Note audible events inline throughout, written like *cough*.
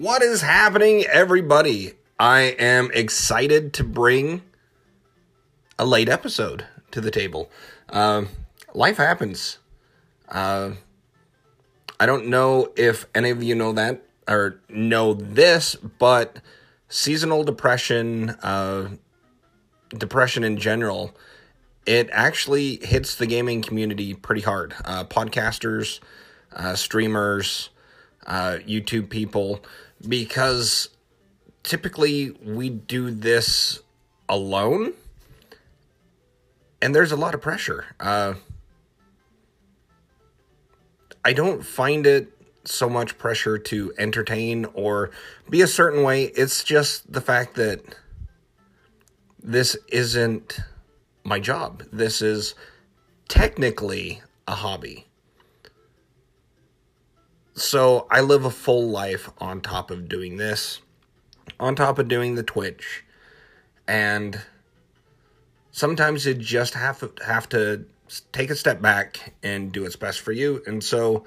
What is happening, everybody? I am excited to bring a late episode to the table. Uh, life happens. Uh, I don't know if any of you know that or know this, but seasonal depression, uh, depression in general, it actually hits the gaming community pretty hard. Uh, podcasters, uh, streamers, uh, YouTube people, because typically we do this alone, and there's a lot of pressure. Uh, I don't find it so much pressure to entertain or be a certain way. It's just the fact that this isn't my job. This is technically a hobby. So I live a full life on top of doing this, on top of doing the Twitch, and sometimes you just have to, have to take a step back and do what's best for you. And so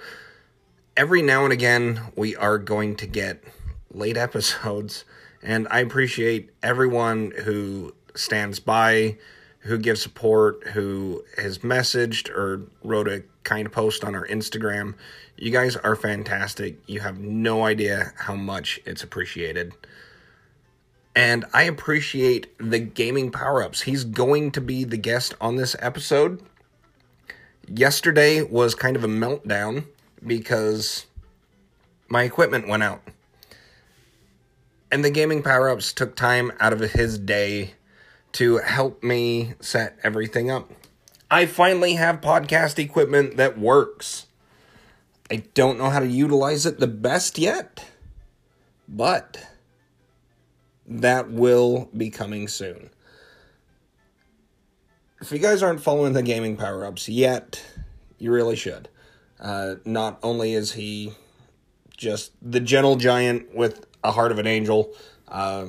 every now and again, we are going to get late *laughs* episodes, and I appreciate everyone who stands by, who gives support, who has messaged or wrote a kind post on our Instagram. You guys are fantastic. You have no idea how much it's appreciated. And I appreciate the gaming power ups. He's going to be the guest on this episode. Yesterday was kind of a meltdown because my equipment went out. And the gaming power ups took time out of his day to help me set everything up. I finally have podcast equipment that works. I don't know how to utilize it the best yet, but that will be coming soon. If you guys aren't following the gaming power ups yet, you really should. Uh, not only is he just the gentle giant with a heart of an angel, uh,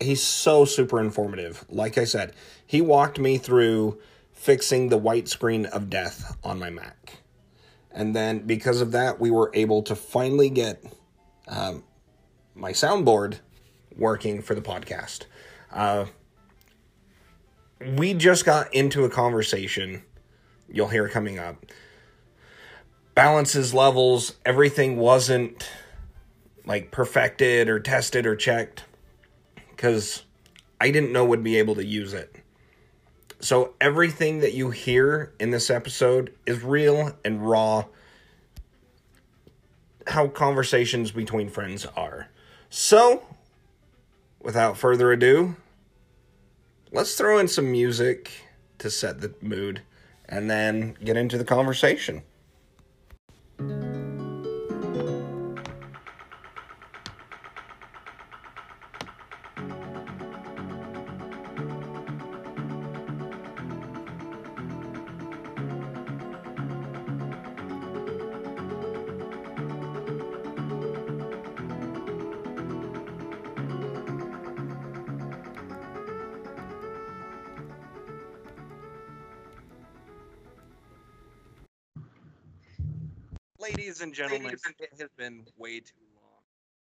he's so super informative. Like I said, he walked me through fixing the white screen of death on my Mac. And then because of that, we were able to finally get um, my soundboard working for the podcast. Uh, we just got into a conversation. You'll hear coming up. Balances, levels, everything wasn't like perfected or tested or checked because I didn't know would be able to use it. So everything that you hear in this episode is real and raw. How conversations between friends are. So, without further ado, let's throw in some music to set the mood and then get into the conversation. Ladies and gentlemen, it has been way too long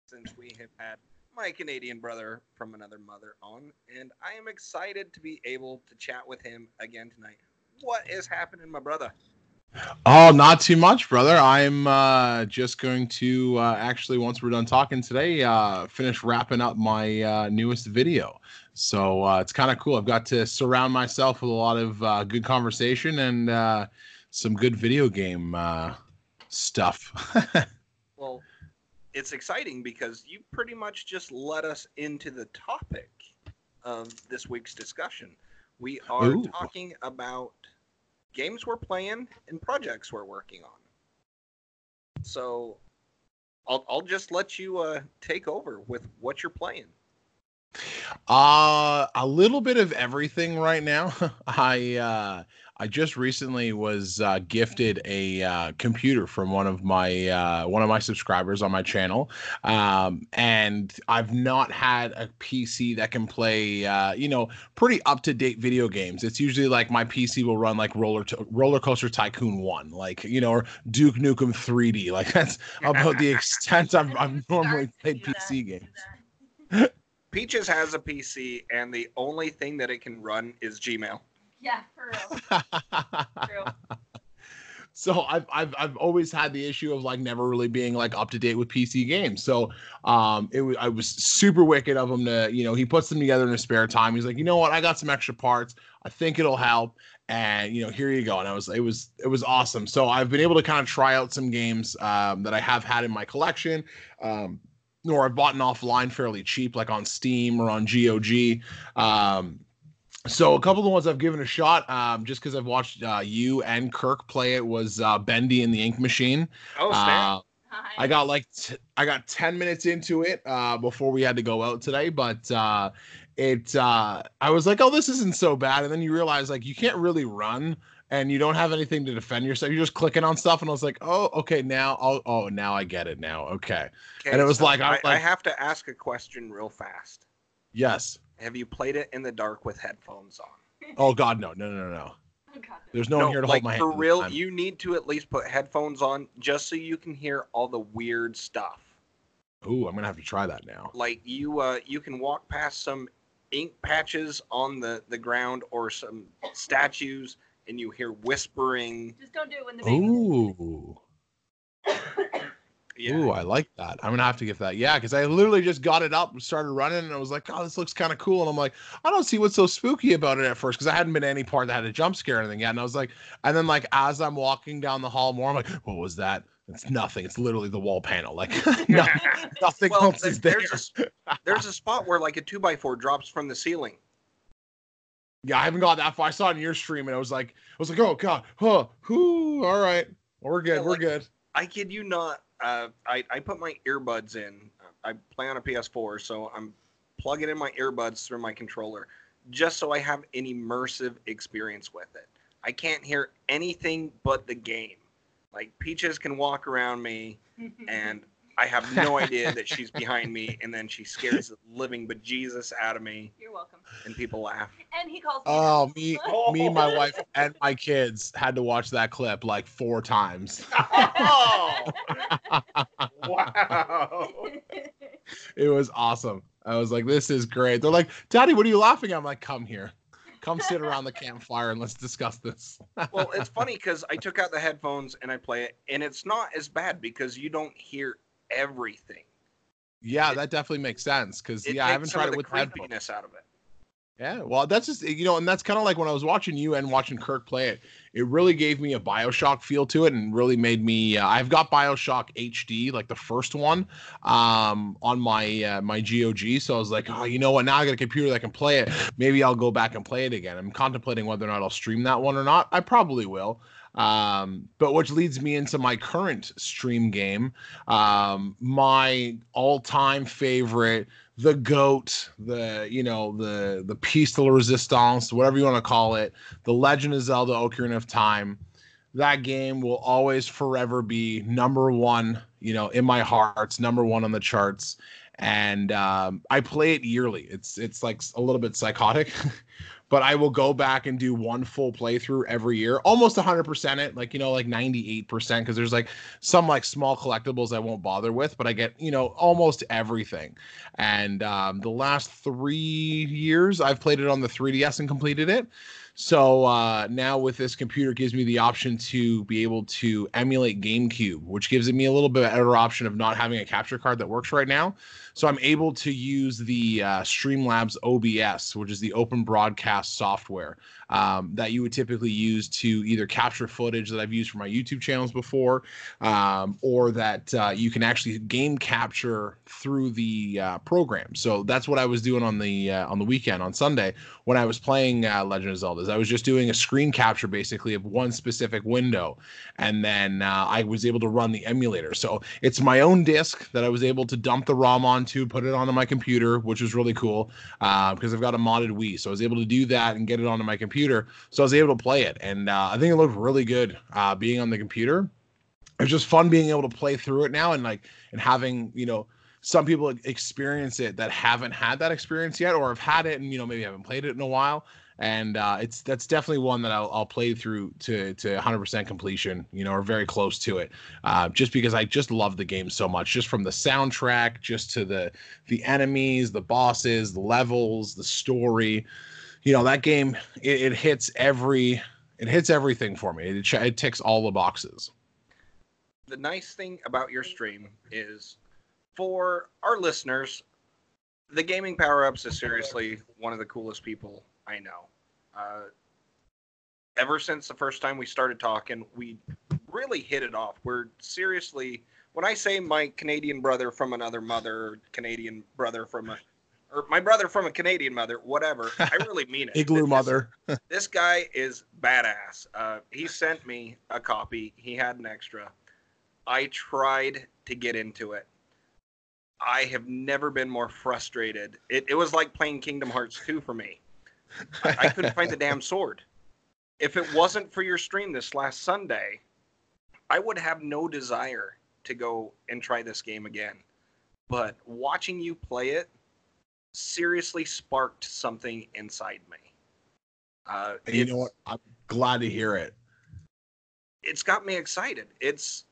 since we have had my Canadian brother from another mother on, and I am excited to be able to chat with him again tonight. What is happening, my brother? Oh, not too much, brother. I'm uh, just going to uh, actually, once we're done talking today, uh, finish wrapping up my uh, newest video. So uh, it's kind of cool. I've got to surround myself with a lot of uh, good conversation and uh, some good video game uh, stuff. *laughs* Well, it's exciting because you pretty much just led us into the topic of this week's discussion. We are Ooh. talking about games we're playing and projects we're working on. So, I'll I'll just let you uh, take over with what you're playing. Uh a little bit of everything right now. *laughs* I uh I just recently was uh, gifted a uh, computer from one of my uh, one of my subscribers on my channel, um, and I've not had a PC that can play uh, you know pretty up to date video games. It's usually like my PC will run like roller to- roller coaster tycoon one, like you know, or Duke Nukem 3D. *laughs* Like that's about the extent I've, I've *laughs* normally played PC games. *laughs* Peaches has a PC, and the only thing that it can run is Gmail. Yeah, for real. *laughs* So I've, I've I've always had the issue of like never really being like up to date with PC games. So um it was I was super wicked of him to you know he puts them together in his spare time. He's like you know what I got some extra parts. I think it'll help. And you know here you go. And I was it was it was awesome. So I've been able to kind of try out some games um, that I have had in my collection. Um, or I've bought offline fairly cheap, like on Steam or on GOG. Um, so a couple of the ones I've given a shot, um, just because I've watched uh, you and Kirk play it, was uh, Bendy and the Ink Machine. Oh, snap. Uh, Hi. I got like t- I got ten minutes into it uh, before we had to go out today, but uh, it uh, I was like, oh, this isn't so bad, and then you realize like you can't really run and you don't have anything to defend yourself. You're just clicking on stuff, and I was like, oh, okay, now I'll, oh, now I get it now. Okay, Okay, and it was so like- I I, was like- I have to ask a question real fast. yes. Have you played it in the dark with headphones on? Oh God, no, no, no, no, no. Oh, God. There's no, one here to like hold my hand. for real, you need to at least put headphones on just so you can hear all the weird stuff. Ooh, I'm gonna have to try that now. Like you, uh, you can walk past some ink patches on the the ground or some statues, and you hear whispering. Just don't do it when the baby's Ooh. Yeah, Ooh, I like that. I'm gonna have to give that. Yeah, because I literally just got it up, and started running, and I was like, "Oh, this looks kind of cool." And I'm like, "I don't see what's so spooky about it at first, because I hadn't been to any part that had a jump scare or anything yet." And I was like, and then like as I'm walking down the hall more, I'm like, "What was that?" It's nothing. It's literally the wall panel. Like *laughs* *laughs* no- nothing Well, else there- is there. there's a s- *laughs* there's a spot where like a two by four drops from the ceiling. Yeah, I haven't got that far. I saw it in your stream, and I was like, I was like, "Oh God, huh, whoo, all right, we're good, Yeah, we're like- good." I kid you not. Uh, I I put my earbuds in. I play on a PS4, so I'm plugging in my earbuds through my controller, just so I have an immersive experience with it. I can't hear anything but the game. Like Peaches can walk around me, *laughs* and I have no *laughs* idea that she's behind me, and then she scares the living bejesus out of me, You're welcome. and people laugh. And he calls me. Oh, out. me, *laughs* me, my wife, and my kids had to watch that clip like four times. Oh, *laughs* wow! It was awesome. I was like, "This is great." They're like, "Daddy, what are you laughing at?" I'm like, "Come here, come sit around the campfire and let's discuss this." well, it's funny because I took out the headphones and I play it, and it's not as bad because you don't hear everything. yeah, it- that definitely makes sense because yeah, I haven't tried it with creepiness out of it. Yeah, well, that's just you know, and that's kind of like when I was watching you and watching Kirk play it. It really gave me a Bioshock feel to it, and really made me. Uh, I've got Bioshock HD, like the first one, um, on my uh, my GOG. So I was like, oh, you know what? Now I got a computer that can play it. Maybe I'll go back and play it again. I'm contemplating whether or not I'll stream that one or not. I probably will. Um, but which leads me into my current stream game, um, my all-time favorite the goat the you know the the piece de la resistance whatever you want to call it the legend of zelda ocarina of time. That game will always forever be number one you know in my heart number one on the charts. And um, i play it yearly. It's it's like a little bit psychotic *laughs* but i will go back and do one full playthrough every year almost 100% it like you know like 98% because there's like some like small collectibles i won't bother with but i get you know almost everything. And um, the last three years i've played it on the 3ds and completed it. So uh, now with this computer gives me the option to be able to emulate gamecube which gives me a little bit better option of not having a capture card that works right now so i'm able to use the uh, streamlabs obs which is the open broadcast software um, that you would typically use to either capture footage that i've used for my youtube channels before um, or that uh, you can actually game capture through the uh, program. So that's what I was doing on the uh, on the weekend on Sunday when I was playing uh, Legend of Zelda I was just doing a screen capture basically of one specific window, and then uh, I was able to run the emulator. So it's my own disk that I was able to dump the ROM onto, put it onto my computer, which was really cool uh, because I've got a modded Wii, so I was able to do that and get it onto my computer. So I was able to play it, and uh, I think it looked really good uh, being on the computer. It's just fun being able to play through it now and like and having you know some people experience it that haven't had that experience yet or have had it and you know maybe haven't played it in a while and uh, it's that's definitely one that I'll, I'll play through to to 100% completion you know or very close to it. Uh, just because I just love the game so much just from the soundtrack just to the the enemies the bosses the levels the story. You know that game it, it hits every it hits everything for me. It, it ticks all the boxes. The nice thing about your stream is for our listeners, the gaming power ups is seriously one of the coolest people I know. Uh, ever since the first time we started talking, we really hit it off. We're seriously, when I say my Canadian brother from another mother, Canadian brother from a, or my brother from a Canadian mother, whatever, I *laughs* really mean it. igloo This- mother *laughs* this guy is badass. Uh, he sent me a copy. He had an extra. I tried to get into it. I have never been more frustrated. It, it was like playing Kingdom Hearts 2 for me. I, I couldn't find the *laughs* damn sword. If it wasn't for your stream this last Sunday, I would have no desire to go and try this game again. But watching you play it seriously sparked something inside me. Uh, and you know what i'm glad to hear it it's got me excited. It's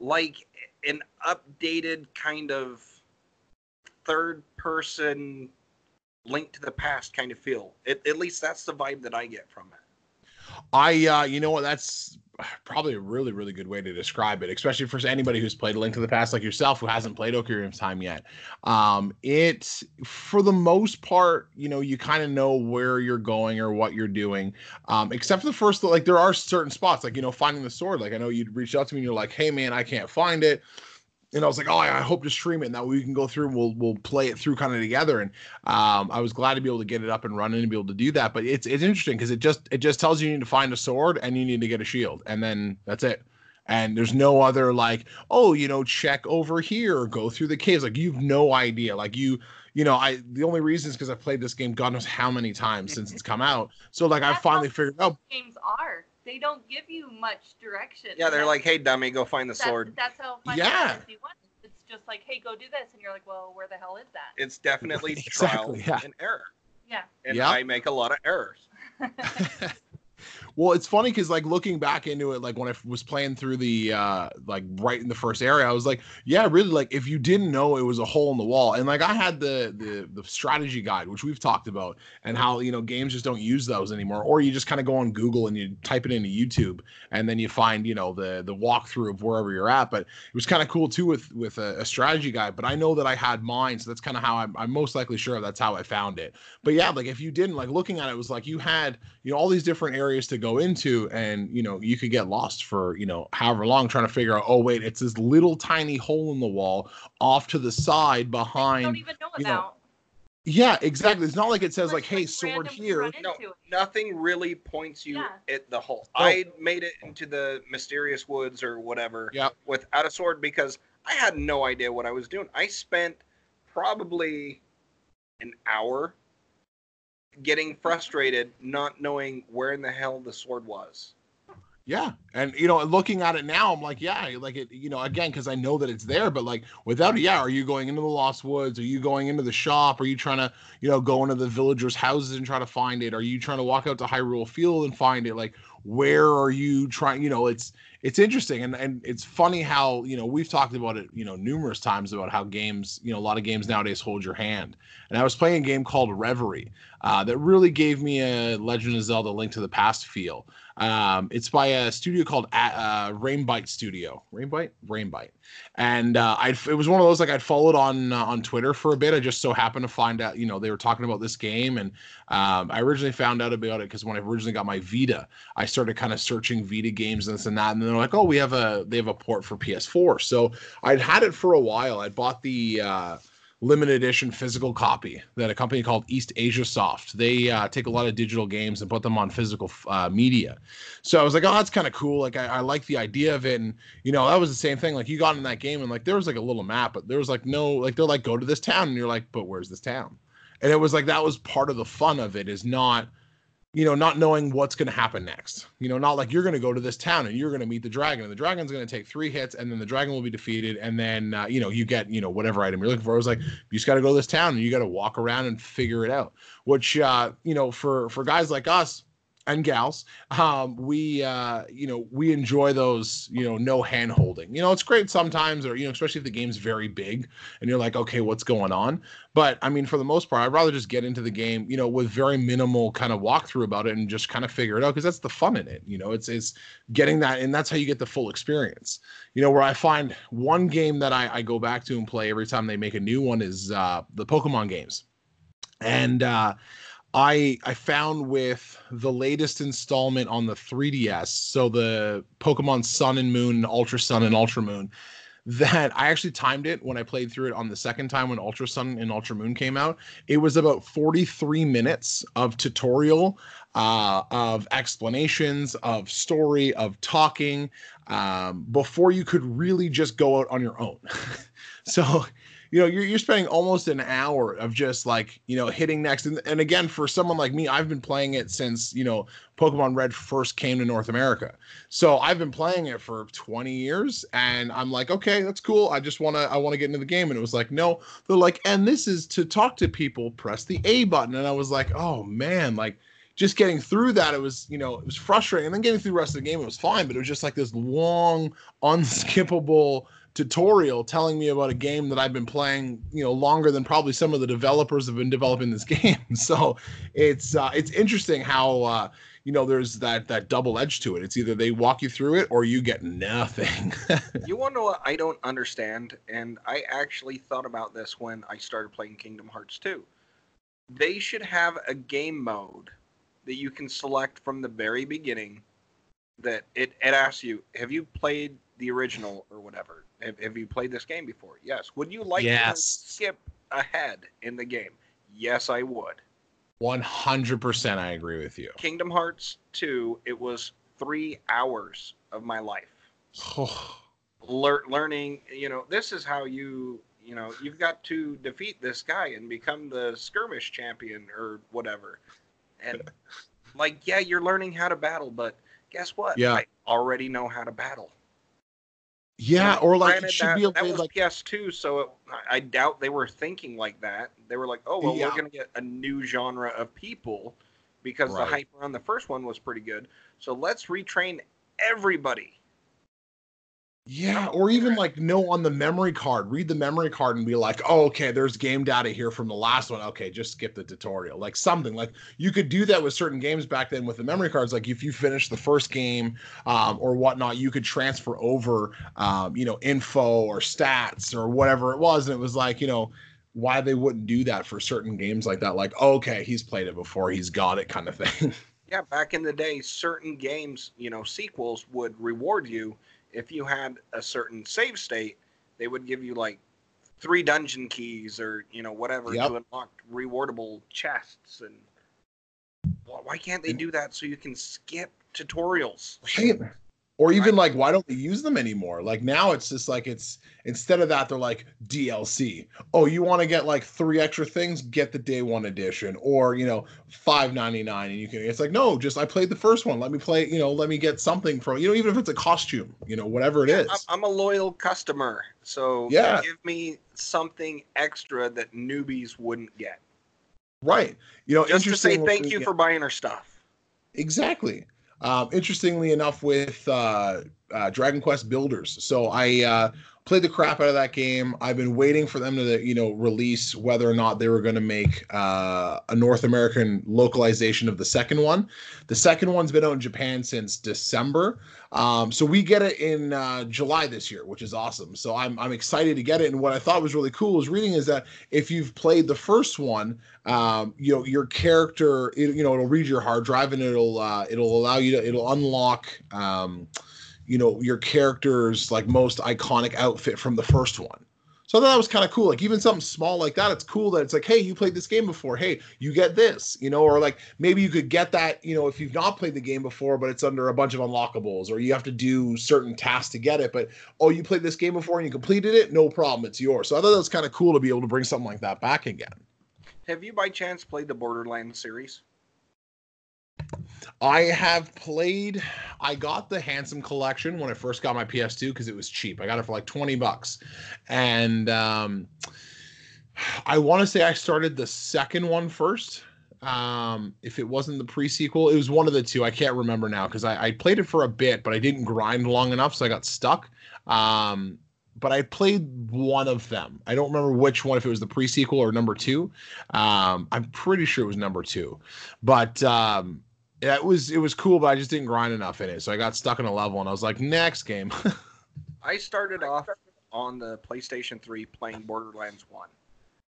like an updated kind of third person link to the past kind of feel. It, at least that's the vibe that I get from it. I, uh, you know what? That's probably a really, really good way to describe it, especially for anybody who's played Link to the Past like yourself, who hasn't played Ocarina of Time yet. Um, it, for the most part, you know, you kind of know where you're going or what you're doing, um, except for the first. Like, there are certain spots, like you know, finding the sword. Like, I know you'd reach out to me and you're like, "Hey, man, I can't find it." And I was like, oh, I hope to stream it. And that we can go through and we'll we'll play it through kind of together. And um, I was glad to be able to get it up and running and be able to do that. But it's it's interesting because it just it just tells you you need to find a sword and you need to get a shield, and then that's it. And there's no other like, oh, you know, check over here or go through the caves. Like you've no idea. Like you, you know, I the only reason is because I've played this game God knows how many times since it's come out. So like I finally figured out. games are. They don't give you much direction. Yeah, they're That's- like, hey, dummy, go find the that's, sword. That's how Final Yeah. Fantasy one. It's just like, hey, go do this, and you're like, well, where the hell is that? It's definitely *laughs* Exactly, trial yeah. and error. Yeah. And Yeah. I make a lot of errors. *laughs* *laughs* Well, it's funny because like looking back into it, like when I was playing through the uh like right in the first area, I was like, yeah, really like if you didn't know it was a hole in the wall, and like I had the the the strategy guide, which we've talked about, and how you know games just don't use those anymore, or you just kind of go on Google and you type it into YouTube, and then you find you know the the walkthrough of wherever you're at. But it was kind of cool too with with a, a strategy guide. But I know that I had mine, so that's kind of how I'm, I'm most likely sure that's how I found it. But yeah, like if you didn't like looking at it, it was like you had you know all these different areas to go into and you know you could get lost for you know however long trying to figure out oh wait it's this little tiny hole in the wall off to the side behind don't even know you know, yeah exactly it's not like it says like Unless hey sword here No, nothing really points you Yeah. at the hole. Oh. I made it into the mysterious woods or whatever Yep. without a sword because I had no idea what I was doing. I spent probably an hour getting frustrated, not knowing where in the hell the sword was. yeah and you know looking at it now i'm like yeah like it you know again because i know that it's there but like without it yeah are you going into the lost woods? Are you going into the shop? Are you trying to you know go into the villagers houses and try to find it? Are you trying to walk out to hyrule field and find it? Like where are you trying you know it's it's interesting. And and it's funny how you know we've talked about it you know numerous times about how games you know a lot of games nowadays hold your hand. And i was playing a game called reverie uh, that really gave me a legend of zelda link to the past feel. Um, it's by a studio called uh, Rainbite Studio. Rainbite, Rainbite, and uh, I it was one of those like I'd followed on uh, on Twitter for a bit. I just so happened to find out, you know, they were talking about this game, and um, I originally found out about it because when I originally got my Vita, I started kind of searching Vita games and this and that, and then they're like, oh, we have a they have a port for PS4. So I'd had it for a while. I bought the uh, limited edition physical copy that a company called Eastasiasoft. They uh, take a lot of digital games and put them on physical uh, media. So I was like, oh, that's kind of cool. Like I, I like the idea of it, and you know, that was the same thing. Like you got in that game, and like there was like a little map, but there was like no, like they're like, go to this town, and you're like, but where's this town? And it was like that was part of the fun of it is not you know, not knowing what's going to happen next. You know, not like you're going to go to this town and you're going to meet the dragon, and the dragon's going to take three hits, and then the dragon will be defeated, and then uh, you know you get you know whatever item you're looking for. It was like you just got to go to this town and you got to walk around and figure it out. Which uh, you know, for for guys like us, and gals um, we uh, you know we enjoy those you know no hand holding you know it's great sometimes or you know especially if the game's very big and you're like okay what's going on? But i mean for the most part i'd rather just get into the game you know with very minimal kind of walkthrough about it and just kind of figure it out because that's the fun in it you know? It's it's getting that and that's how you get the full experience. You know where i find one game that i, I go back to and play every time they make a new one is uh, the pokemon games. And uh I I found with the latest installment on the 3DS, so the Pokemon Sun and Moon, Ultra Sun and Ultra Moon, that I actually timed it when I played through it on the second time when Ultra Sun and Ultra Moon came out. It was about 43 minutes of tutorial, uh, of explanations, of story, of talking, um, before you could really just go out on your own. *laughs* so you know you're, you're spending almost an hour of just like you know hitting next. And, and again for someone like me i've been playing it since you know pokemon red first came to north america. So i've been playing it for 20 years and i'm like okay that's cool. I just want to i want to get into the game. And it was like no. They're like and this is to talk to people press the a button. And i was like oh man like just getting through that, it was, you know, it was frustrating. And then getting through the rest of the game, it was fine, but it was just like this long, *laughs* unskippable tutorial telling me about a game that I've been playing, you know, longer than probably some of the developers have been developing this *laughs* game. So it's uh, it's interesting how uh, you know there's that that double edge to it. It's either they walk you through it or you get nothing. *laughs* you want to know what I don't understand, and I actually thought about this when I started playing Kingdom Hearts 2. They should have a game mode that you can select from the very beginning. That it it asks you, have you played the original or whatever? Have, have you played this game before? Yes. Would you like yes. to skip ahead in the game? Yes, I would. 100% I agree with you. Kingdom Hearts 2, it was three hours of my life. *sighs* Le- learning, you know, this is how you, you know, you've got to defeat this guy and become the skirmish champion or whatever. And, *laughs* like, yeah, you're learning how to battle, but guess what? Yeah. I already know how to battle. Yeah, or like it should that, be a that way was like PS2, so it, I doubt they were thinking like that. They were like, "Oh, well, Yeah. we're gonna get a new genre of people because the hype around the first one was pretty good. So let's retrain everybody." Yeah, or even like no on the memory card, read the memory card and be like, oh, okay, there's game data here from the last one. Okay, just skip the tutorial. Like something like you could do that with certain games back then with the memory cards. Like if you finish the first game um, or whatnot, you could transfer over, um, you know, info or stats or whatever it was. And it was like, you know, why they wouldn't do that for certain games like that. Like, okay, he's played it before, he's got it kind of thing. *laughs* Yeah, back in the day, certain games, you know, sequels would reward you if you had a certain save state. They would give you like three dungeon keys or you know whatever Yep. to unlock rewardable chests and. Why can't they do that so you can skip tutorials? Right. Or even like, why don't they use them anymore? Like now it's just like it's instead of that, they're like DLC. Oh, you want to get like three extra things? Get the day one edition, or you know, five ninety nine, and you can. It's like no, just I played the first one. Let me play. You know, let me get something from you know, even if it's a costume, you know, whatever it is. I'm, I'm a loyal customer, so Yeah. give me something extra that newbies wouldn't get. right. You know, Just to say thank you yeah. for buying our stuff. Exactly. Um, interestingly enough, with uh, uh, Dragon Quest Builders, so I uh, played the crap out of that game. I've been waiting for them to, you know, release whether or not they were going to make uh, a North American localization of the second one. The second one's been out in Japan since December, um, so we get it in uh, July this year, which is awesome. So I'm I'm excited to get it. And what I thought was really cool was reading is that if you've played the first one, um, you know your character, it, you know, it'll read your hard drive and it'll uh, it'll allow you to it'll unlock. Um, you know your character's like most iconic outfit from the first one So I thought that was kind of cool. Like even something small like that, it's cool that it's like, hey, you played this game before. Hey, you get this, you know, or like maybe you could get that, you know, if you've not played the game before, but it's under a bunch of unlockables, or you have to do certain tasks to get it. But oh, you played this game before and you completed it, no problem, it's yours. So I thought that was kind of cool to be able to bring something like that back again. Have you by chance played the Borderlands series? I have played. I got the Handsome Collection when I first got my PS2 because it was cheap. I got it for like twenty bucks, and um, I want to say I started the second one first. Um, if it wasn't the pre-sequel, it was one of the two. I can't remember now because I, I played it for a bit, but I didn't grind long enough, so I got stuck. Um, but I played one of them. I don't remember which one, if it was the pre-sequel or number two. Um, I'm pretty sure it was number two, but um, yeah, it was it was cool, but I just didn't grind enough in it, so I got stuck in a level, and I was like, next game. *laughs* I started off on the PlayStation 3 playing Borderlands 1.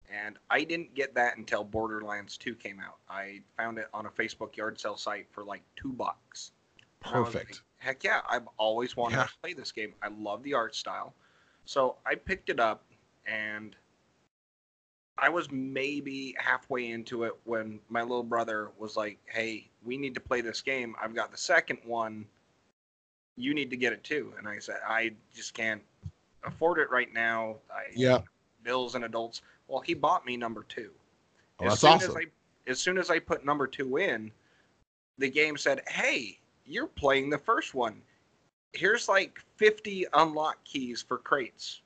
And I didn't get that until Borderlands 2 came out. I found it on a Facebook yard sale site for like two bucks. And I was Perfect. like, Heck yeah, I've always wanted Yeah. to play this game. I love the art style. So I picked it up and I was maybe halfway into it when my little brother was like, Hey, we need to play this game. I've got the second one. You need to get it too. And I said, I just can't afford it right now. I, Yeah. Bills and adults. Well, he bought me number two. Oh, as that's soon awesome. As I, as soon as I put number two in, the game said, "Hey, you're playing the first one. Here's like 50 unlock keys for crates."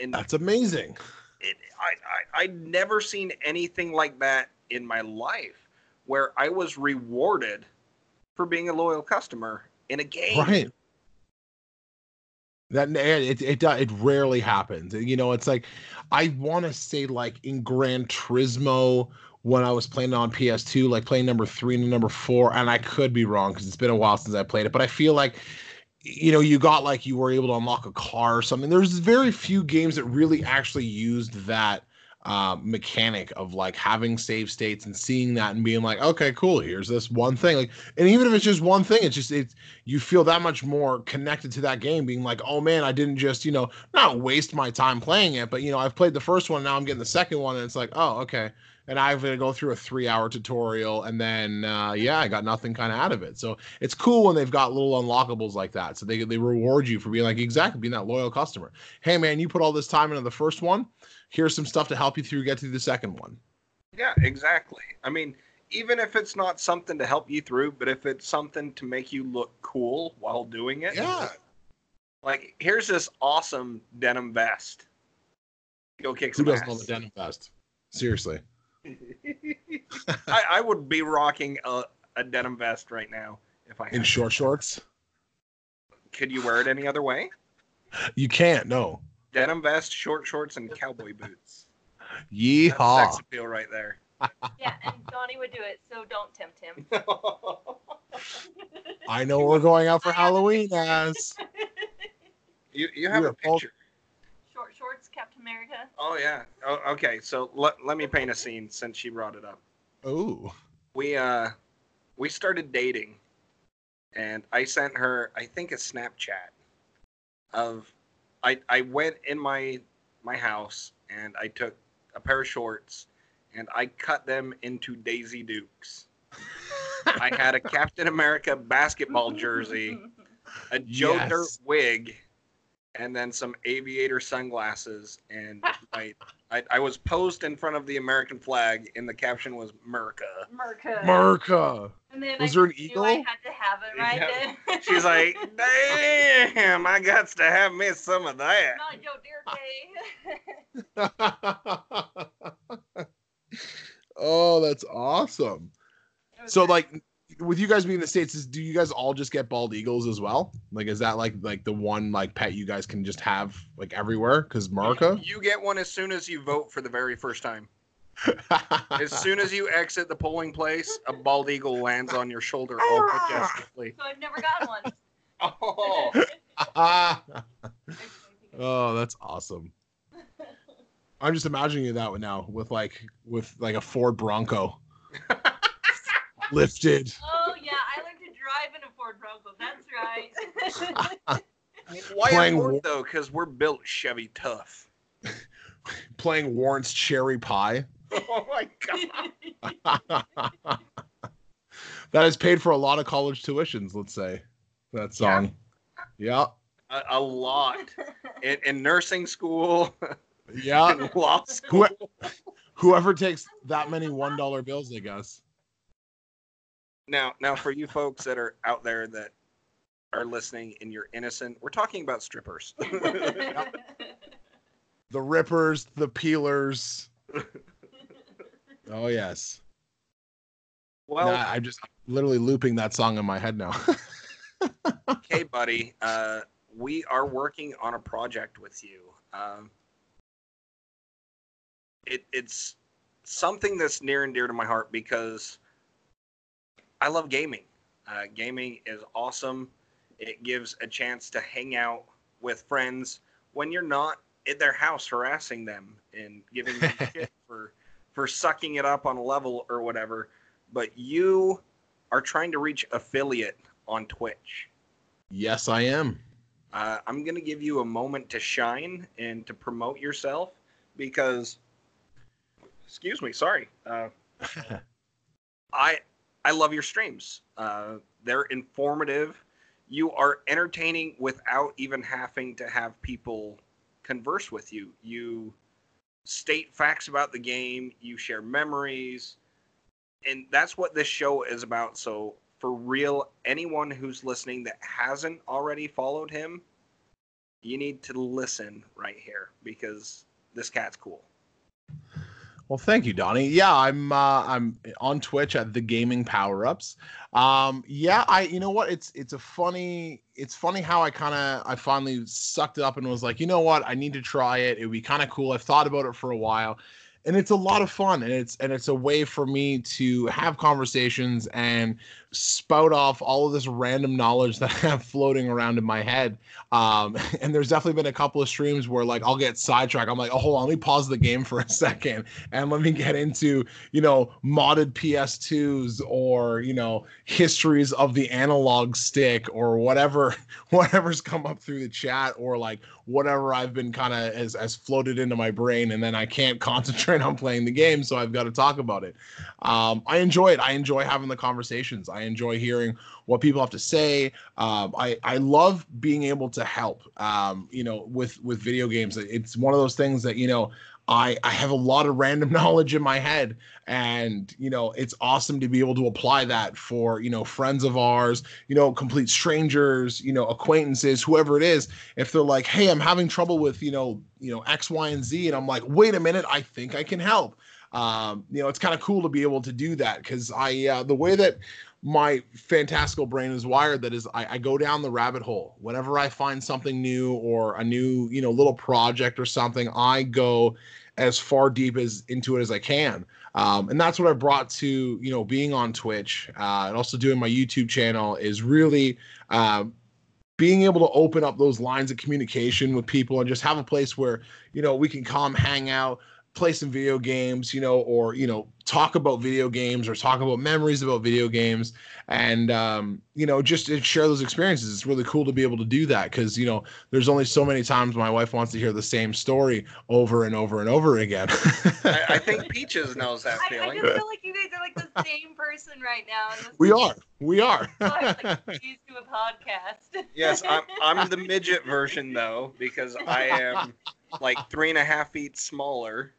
And That's amazing. It, I, I I'd never seen anything like that in my life, where I was rewarded for being a loyal customer in a game. Right. That it it it rarely happens. You know, it's like I want to say like in Gran Turismo when I was playing on PS2, like playing number three and number four, and I could be wrong because it's been a while since I played it, but I feel like you know you got like you were able to unlock a car or something. There's very few games that really actually used that uh, mechanic of like having save states and seeing that and being like, okay, cool, here's this one thing. Like, and even if it's just one thing, it's just it's you feel that much more connected to that game, being like, oh man, I didn't just you know not waste my time playing it, but you know I've played the first one, now I'm getting the second one, and it's like, oh okay, and I've got to go through a three hour tutorial, and then uh, yeah, I got nothing kind of out of it. So it's cool when they've got little unlockables like that, so they they reward you for being like exactly being that loyal customer. Hey man, you put all this time into the first one. Here's some stuff to help you through get to the second one. Yeah, exactly. I mean, even if it's not something to help you through, but if it's something to make you look cool while doing it. Yeah. Like, here's this awesome denim vest. Go kick Who some doesn't ass. love a denim vest? Seriously. *laughs* I, I would be rocking a, a denim vest right now if I had In short shorts? Could you wear it any other way? You can't, no. Denim vest, short shorts, and cowboy boots. That's Yeehaw. sex appeal right there. *laughs* Yeah, and Donnie would do it, so don't tempt him. *laughs* I know we're going out for Halloween as. you you have You're a a pul- picture. Short shorts, Captain America. Oh yeah. Oh, okay. So let, let me paint a scene since she brought it up. Ooh. We uh we started dating and I sent her I think a Snapchat of I I went in my my house and I took a pair of shorts and I cut them into Daisy Dukes. I had a *laughs* Captain America basketball jersey, a Joe Yes. Dirt wig, and then some aviator sunglasses. And *laughs* I, I, I was posed in front of the American flag, and the caption was "Merca." Merca. Merca. And then Was I there an eagle? I had to have it right Yeah. then. *laughs* She's like, "Damn, I got to have me some of that." Not Joe Dirt Day. oh, that's awesome. So good. like with you guys being in the states, is, do you guys all just get bald eagles as well? Like, is that like like the one like pet you guys can just have like everywhere? Because Marco, You get one as soon as you vote for the very first time. *laughs* As soon as you exit the polling place, a bald eagle lands on your shoulder all ah! majestically. So I've never gotten one. *laughs* Oh, *laughs* oh, that's awesome. I'm just imagining you that one now with like with like a Ford Bronco lifted. Oh yeah, I learned to drive in a Ford Bronco. That's right. *laughs* why Playing a Ford though? Because we're built Chevy tough. *laughs* playing Warrant's Cherry Pie. *laughs* Oh my god. that has paid for a lot of college tuitions, let's say. That song. Yeah. A, a lot. In, in nursing school, Yeah. in law school. Whoever takes that many one dollar bills, I guess. Now, now for you folks that are out there that are listening and you're innocent, we're talking about strippers. *laughs* The rippers, the peelers. Oh yes. well, Nah, I'm just literally looping that song in my head now. *laughs* okay, buddy, uh, we are working on a project with you. Um, it, it's something that's near and dear to my heart because I love gaming. Uh, gaming is awesome. It gives a chance to hang out with friends when you're not in their house harassing them and giving them *laughs* shit for for sucking it up on a level or whatever. But you are trying to reach affiliate on Twitch. yes, I am. Uh, I'm going to give you a moment to shine and to promote yourself because, excuse me, sorry. Uh, *laughs* I I love your streams. Uh, they're informative. You are entertaining without even having to have people converse with you. You state facts about the game. You share memories, and that's what this show is about. So, for real, anyone who's listening that hasn't already followed him, you need to listen right here because this cat's cool. Well, thank you, Donnie. Yeah, I'm uh, I'm on Twitch at the Gaming Power Ups. Um, yeah, I you know what? It's it's a funny it's funny how I kind of I finally sucked it up and was like, you know what? I need to try it. It would be kind of cool. I've thought about it for a while, and it's a lot of fun. And it's and it's a way for me to have conversations and spout off all of this random knowledge that *laughs* I have floating around in my head. Um, *laughs* and there's definitely been a couple of streams where like I'll get sidetracked. I'm like, oh, hold on, let me pause the game for a *laughs* second and let me get into you know modded PS2s or you know histories of the analog stick or whatever whatever's come up through the chat or like whatever I've been kind of as as floated into my brain and then I can't concentrate on playing the game so I've got to talk about it. Um, I enjoy it. I enjoy having the conversations. I enjoy hearing what people have to say. Um, I I love being able to help. Um, you know, with with video games, it's one of those things that you know. I, I have a lot of random *laughs* knowledge in my head and you know it's awesome to be able to apply that for you know friends of ours you know complete strangers you know acquaintances whoever it is if they're like hey i'm having trouble with you know you know x y and z and i'm like wait a minute i think i can help um, you know it's kind of cool to be able to do that because i uh, the way that my fantastical brain is wired that is I, I go down the rabbit hole. Whenever i find something new or a new you know little project or something i go as far deep as into it as i can. Um, and that's what i brought to you know being on twitch uh, and also doing my youtube channel is really um, being able to open up those lines of communication with people and just have a place where you know we can come hang out play some video games you know or you know talk about video games or talk about memories about video games and um, you know just to share those experiences it's really cool to be able to do that because you know there's only so many times my wife wants to hear the same story over and over and over again I, I *laughs* think Peaches knows that I, I just feel like you guys are like the same person right now. we is are we are *laughs* why like used to a podcast. Yes, I'm I'm the *laughs* midget version though because I am like three and a half feet smaller.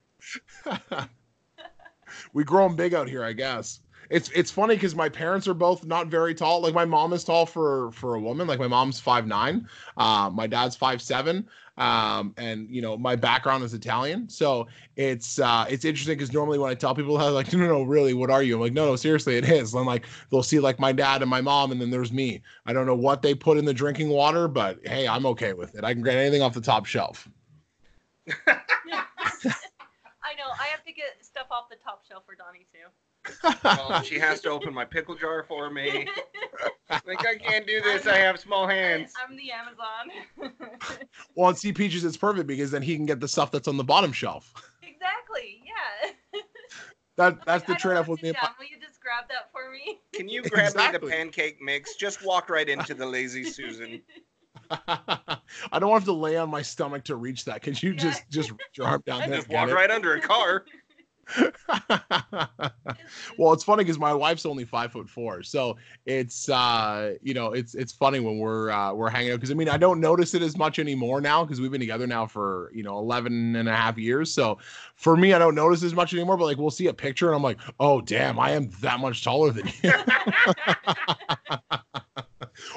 We grow them big out here, I guess. It's it's funny because my parents are both not very tall. Like my mom is tall for for a woman. Like my mom's five nine. Uh, my dad's five seven. Um, and you know my background is Italian, so it's uh, it's interesting because normally when I tell people that, like, no, no, no, really, what are you? I'm like, no, no, seriously, it is. I'm like, they'll see like my dad and my mom, and then there's me. I don't know what they put in the drinking water, but hey, I'm okay with it. I can get anything off the top shelf. *laughs* I know. I have to get stuff off the top shelf for Donnie too. Well, she has to open my pickle jar for me. *laughs* Like I can't do this. I have small hands. I'm the Amazon. *laughs* Well, on Sea Peaches, it's perfect because then he can get the stuff that's on the bottom shelf. exactly. Yeah. *laughs* That that's the trade-off with sit me. down. Will you just grab that for me? Can you grab me the pancake mix? Just walk right into the lazy Susan. *laughs* I don't want to have to lay on my stomach to reach that. Could you Yeah. just just reach your arm down *laughs* I there? just walk it? right under a car. *laughs* well, it's funny because my wife's only five foot four, so it's uh, you know, it's it's funny when we're uh, we're hanging out because I mean I don't notice it as much anymore now because we've been together now for you know 11 and a half years. So for me, I don't notice as much anymore. But like we'll see a picture and I'm like, oh damn, I am that much taller than you.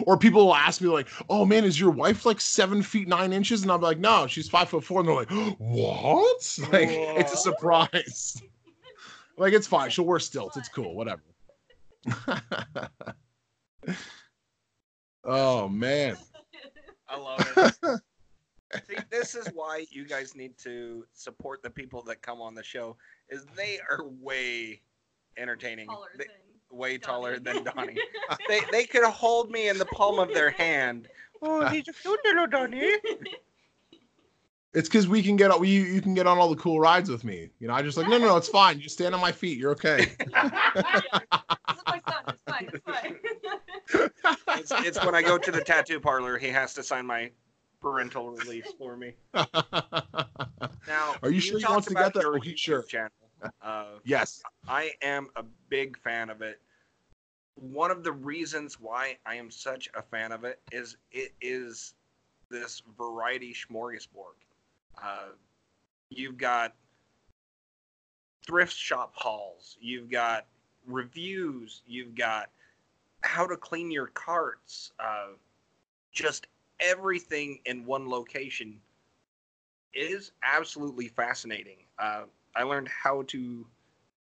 Or people will ask me like, oh man, is your wife like seven feet nine inches? And I'm like, no, she's five foot four. And they're like, what? *laughs* Like it's a surprise. *laughs* like it's fine. She'll wear stilts. It's cool. Whatever. *laughs* oh man. I love it. See, this is why you guys need to support the people that come on the show. Is they are way entertaining, They- than way taller than Donnie. *laughs* they they could hold me in the palm of their hand. *laughs* Oh, he's a cute little Donnie. It's because we can get on. We you can get on all the cool rides with me. You know, I just like no, no, no. It's *laughs* fine. You stand on my feet. You're okay. This is my son. It's. It's fine. It's, it's when I go to the tattoo parlor, he has to sign my parental release for me. Now, Are you sure he talked wants to get that? your Oh, he sure. Channel. Uh, yes. I am a big fan of it. One of the reasons why I am such a fan of it is it is this variety smorgasbord. Uh, you've got thrift shop hauls, you've got reviews, you've got how to clean your carts, uh, just everything in one location is absolutely fascinating. Uh, I learned how to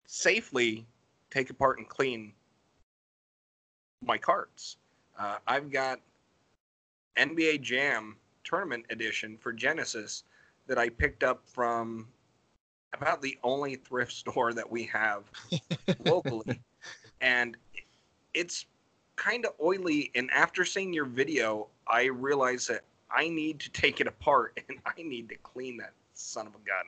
safely take apart and clean my carts. Uh, I've got NBA Jam Tournament Edition for Genesis that I picked up from about the only thrift *laughs* store that we have *laughs* locally. and it's kind of oily. And after seeing your video, I realized that I need to take it apart *laughs* and I need to clean that son of a gun.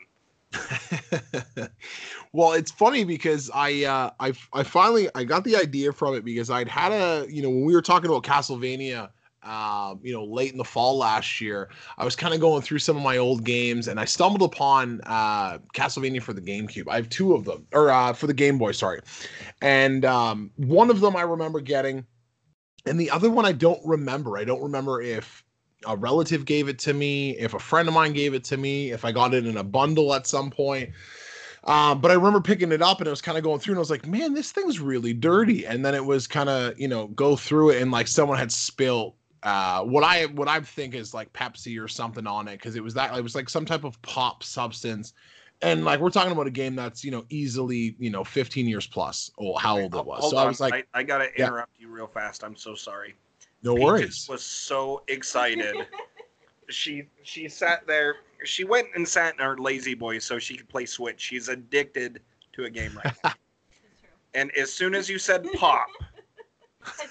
*laughs* well, it's funny because I uh I I finally I got the idea from it because I'd had a you know when we were talking about Castlevania um you know late in the fall last year I was kind of going through some of my old games and I stumbled upon uh Castlevania for the GameCube. I have two of them or uh for the Game Boy, sorry. And um one of them I remember getting and the other one I don't remember. I don't remember if a relative gave it to me, if a friend of mine gave it to me, if I got it in a bundle at some point. Um, but I remember picking it up and it was kind of going through and I was like, man, this thing's really dirty. And then it was kind of, you know, go through it and like someone had spilled uh what I what I think is like Pepsi or something on it because it was that it was like some type of pop substance. And like we're talking about a game that's, you know, easily, you know, 15 years plus or how old it was. Hold so on, I was like, I, I gotta Yeah. interrupt you real fast. I'm so sorry. No Peaches worries. was so excited. *laughs* she she sat there. She went and sat in her La-Z-Boy so she could play Switch. She's addicted to a game right now. *laughs* It's true. and as soon as you said pop, *laughs* said,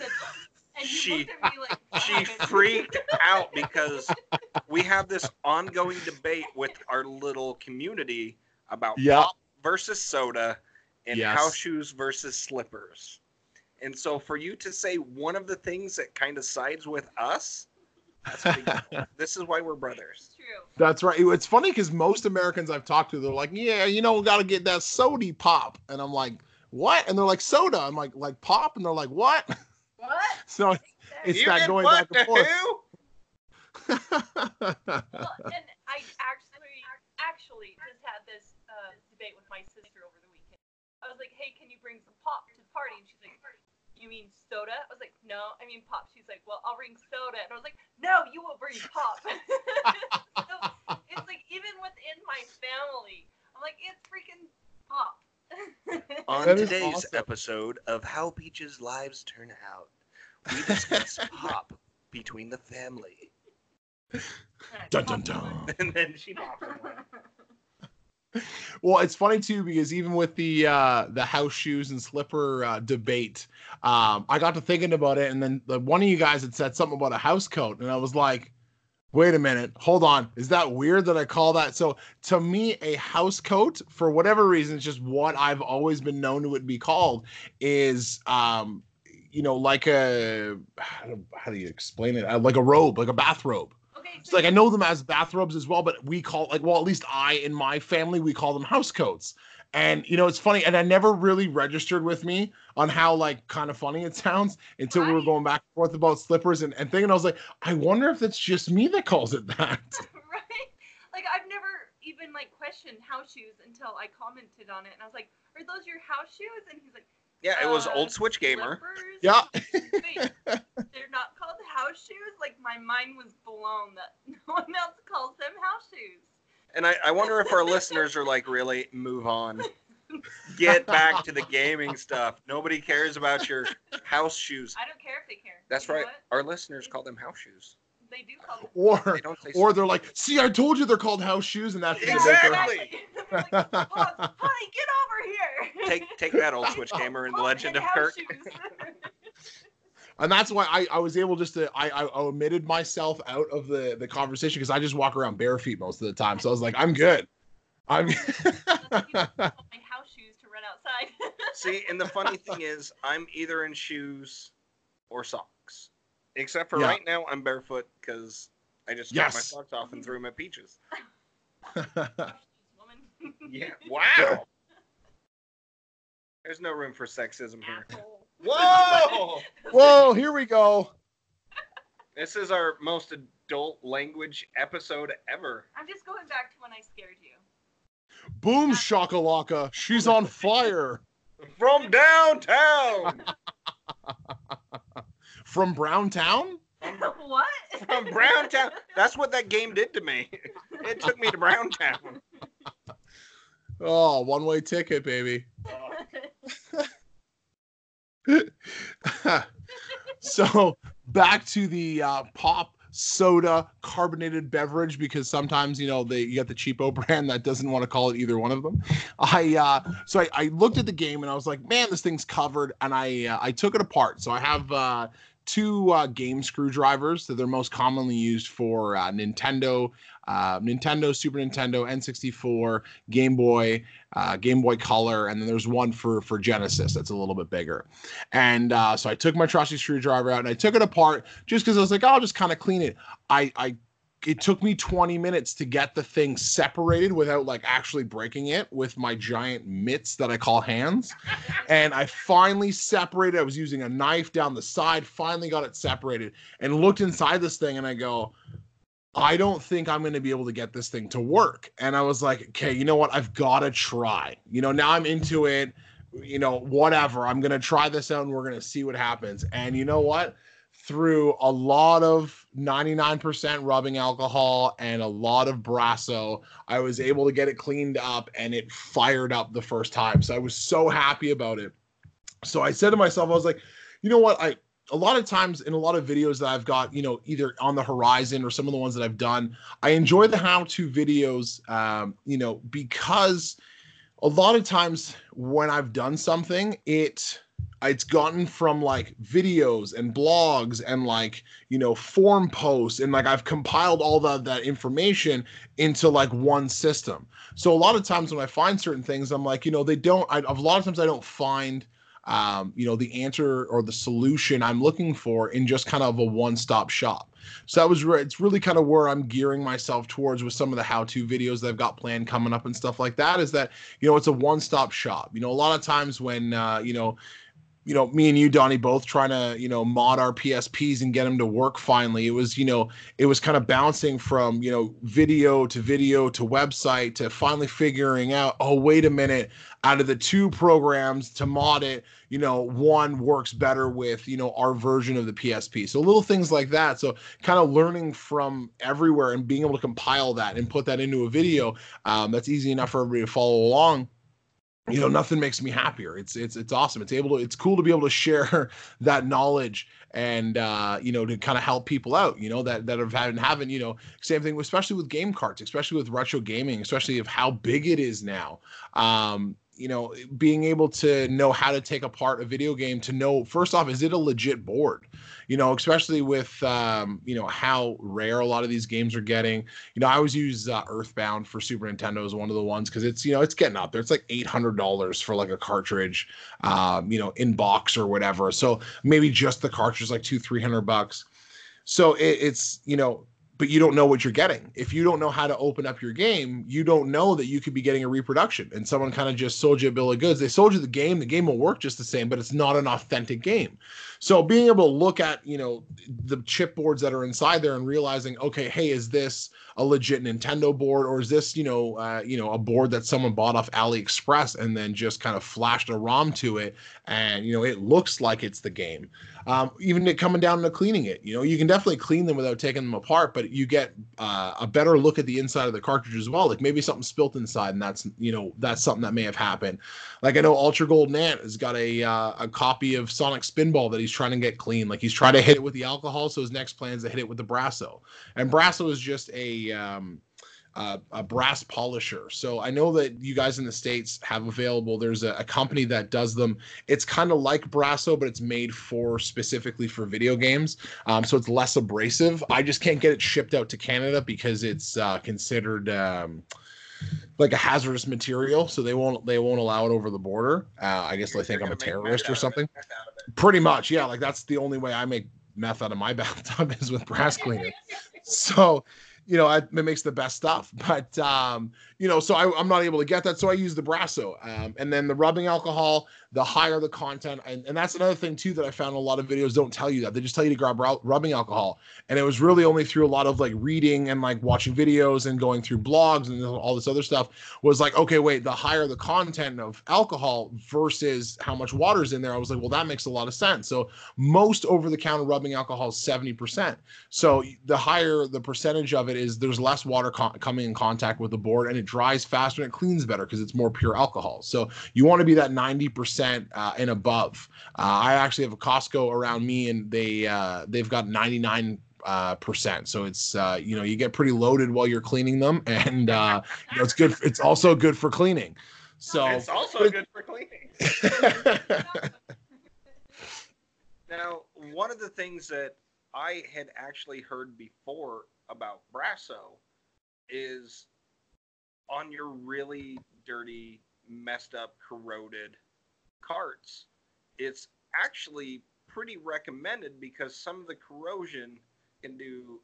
She- looked at like she freaked out because we have this ongoing debate with our little community about Yeah. pop versus soda and Yes. house shoes versus slippers. And so for you to say one of the things that kind of sides with us, that's a big deal. this is why we're brothers. It's true. That's right. It's funny because most Americans I've talked to, they're like, "Yeah, you know, we got to get that sody pop," and I'm like, "What?" And they're like, "Soda." I'm like, "Like pop," and they're like, "What?" What? *laughs* So it's You that going what back and to forth. who? *laughs* Well, and I actually actually just had this uh, debate with my sister over the weekend. I was like, "Hey, can you bring some pop to the party?" And she's like, "You mean soda?" I was like, "No, I mean pop." She's like, "Well, I'll bring soda." And I was like, "No, you will bring pop." *laughs* so it's like even within my family, I'm like, it's freaking pop. *laughs* On That is today's awesome. episode of How Peach's Lives Turn Out, we discuss *laughs* pop between the family. Dun, dun, dun. And then she pops away. Well, it's funny too because even with the uh, the house shoes and slipper uh, debate, um, I got to thinking about it, and then the, one of you guys had said something about a house coat, and I was like, "Wait a minute, hold on, is that weird that I call that?" So to me, a house coat, for whatever reason, it's just what I've always been known to be called, is um, you know, like a how do, how do you explain it? Uh, like a robe, like a bathrobe. Okay. So like I know them as bathrobes as well, but we call like well at least I in my family we call them house coats. And you know it's funny, and I never really registered with me on how like kind of funny it sounds until we were going back and forth about slippers and, and thinking I was like, I wonder if it's just me that calls it that. *laughs* right? Like I've never even like questioned house shoes until I commented on it, and I was like, "Are those your house shoes?" And he's like, Yeah, it was Uh, old Switch Gamer. "Slippers?" Yeah. Wait, they're not called house shoes. Like my mind was blown that *laughs* no one else calls them house shoes. And I, I wonder if our listeners are like, really, move on. Get back to the gaming stuff. Nobody cares about your house shoes. I don't care if they care. That's You right. Our listeners call them house shoes. They do call them. Or They don't or they're like, see, I told you they're called house shoes, and that's the Exactly. maker. *laughs* Like, "Look, honey, get over here. take take that old *laughs* Switch Gamer and the Legend of house Kirk. Shoes. and that's why I, I was able just to I, I omitted myself out of the the conversation because I just walk around bare feet most of the time. So I was like, I'm good. I'm. That's like, you *laughs* know, my house shoes to run outside. *laughs* See, and the funny thing is, I'm either in shoes or socks. Except for Yeah. right now, I'm barefoot because I just took my socks off and threw my peaches. *laughs* Yeah. Wow. There's no room for sexism here. Asshole. Whoa! *laughs* Whoa, here we go. This is our most adult language episode ever. I'm just going back to when I scared you. Boom shakalaka. She's on fire. *laughs* From downtown! *laughs* From Browntown? what? From Browntown. That's what that game did to me. It took me to Browntown. Oh, one way ticket, baby. *laughs* so back to the uh, pop soda carbonated beverage because sometimes you know they you got the cheapo *laughs* brand that doesn't want to call it either one of them. I uh so I, I looked at the game and i was like man this thing's covered and i uh, i took it apart. So i have uh two uh, game screwdrivers that they're most commonly used for uh, nintendo uh, nintendo super nintendo n64 game boy uh, Game Boy Color, and then there's one for for Genesis that's a little bit bigger. And uh, so I took my trusty screwdriver out and I took it apart just because I was like, oh, I'll just kind of clean it. I I it took me 20 minutes to get the thing separated without like actually breaking it with my giant mitts that I call hands. *laughs* And I finally separated. I was using a knife down the side, finally got it separated and looked inside this thing and I go, I don't think I'm going to be able to get this thing to work. And I was like, okay, you know what? I've got to try. You know, now I'm into it. You know, whatever. I'm going to try this out and we're going to see what happens. And you know what? Through a lot of 99% rubbing alcohol and a lot of Brasso, I was able to get it cleaned up and it fired up the first time. So I was so happy about it. So I said to myself, I was like, you know what? I a lot of times in a lot of videos that I've got, you know, either on the horizon or some of the ones that I've done, I enjoy the how-to videos, um, you know, because a lot of times when I've done something, it it's gotten from like videos and blogs and like you know form posts and like I've compiled all that that information into like one system. So a lot of times when I find certain things, I'm like, you know, they don't. I, a lot of times I don't find um, you know, the answer or the solution I'm looking for in just kind of a one-stop shop. So that was re- it's really kind of where I'm gearing myself towards with some of the how-to videos that I've got planned coming up and stuff like that. Is that you know it's a one-stop shop. You know, a lot of times when uh, you know you know, me and you, Donnie, both trying to, you know, mod our PSPs and get them to work finally. It was, you know, it was kind of bouncing from, you know, video to video to website to finally figuring out, oh, wait a minute, out of the two programs to mod it, you know, one works better with, you know, our version of the PSP. So little things like that. So kind of learning from everywhere and being able to compile that and put that into a video um, that's easy enough for everybody to follow along you know nothing makes me happier. It's it's it's awesome. It's able to it's cool to be able to share *laughs* that knowledge and uh you know to kind of help people out you know that that have haven't haven't you know same thing especially with game carts especially with retro gaming especially of how big it is now. Um you know, being able to know how to take apart a video game to know first off, is it a legit board? You know, especially with um, you know how rare a lot of these games are getting. You know, I always use uh, Earthbound for Super Nintendo as one of the ones because it's you know it's getting up there. It's like eight hundred dollars for like a cartridge, um, you know, in box or whatever. So maybe just the cartridge is like two three hundred bucks. So it, it's you know but you don't know what you're getting. If you don't know how to open up your game, you don't know that you could be getting a reproduction. And someone kind of just sold you a bill of goods. They sold you the game. The game will work just the same, but it's not an authentic game. So being able to look at, you know, the chipboards that are inside there and realizing, okay, hey, is this a legit Nintendo board or is this, you know, uh, you know, a board that someone bought off AliExpress and then just kind of flashed a ROM to it and you know it looks like it's the game. Um, even it coming down to cleaning it you know you can definitely clean them without taking them apart but you get uh, a better look at the inside of the cartridge as well. Like maybe something spilt inside and that's you know that's something that may have happened. Like i know ultra golden ant has got a uh, a copy of sonic spinball that he's trying to get clean like he's trying to hit it with the alcohol so his next plan is to hit it with the brasso and brasso is just a um, uh, a brass polisher. So I know that you guys in the states have available. There's a, a company that does them. It's kind of like Brasso, but it's made for specifically for video games. Um, so it's less abrasive. I just can't get it shipped out to Canada because it's uh, considered. Um, like a hazardous material, so they won't they won't allow it over the border. Uh, I guess they think I'm a terrorist or something. Pretty much, yeah. Like that's the only way I make meth out of my *laughs* bathtub is with brass cleaner. so you know, it makes the best stuff. *laughs* But um, you know, so I, am not able to get that, so I use the Brasso, um, and then the rubbing alcohol. The higher the content, and, and that's another thing too that I found a lot of videos don't tell you that they just tell you to grab rubbing alcohol, and it was really only through a lot of like reading and like watching videos and going through blogs and all this other stuff was like, okay, wait, the higher the content of alcohol versus how much water's in there, I was like, well, that makes a lot of sense. So most over-the-counter rubbing alcohol is seventy percent. So the higher the percentage of it is, there's less water coming in contact with the board, and it dries faster and it cleans better because it's more pure alcohol. So you want to be that 90% uh, and above. Uh, I actually have a Costco around me and they uh, they've got 99 uh, percent. So it's uh, you know you get pretty loaded while you're cleaning them, *laughs* and uh, you know it's good. It's also good for cleaning. So *laughs* it's also good for cleaning. *laughs* now, one of the things that I had actually heard before about Brasso is on your really dirty, messed up, corroded carts, it's actually pretty recommended because some of the corrosion can do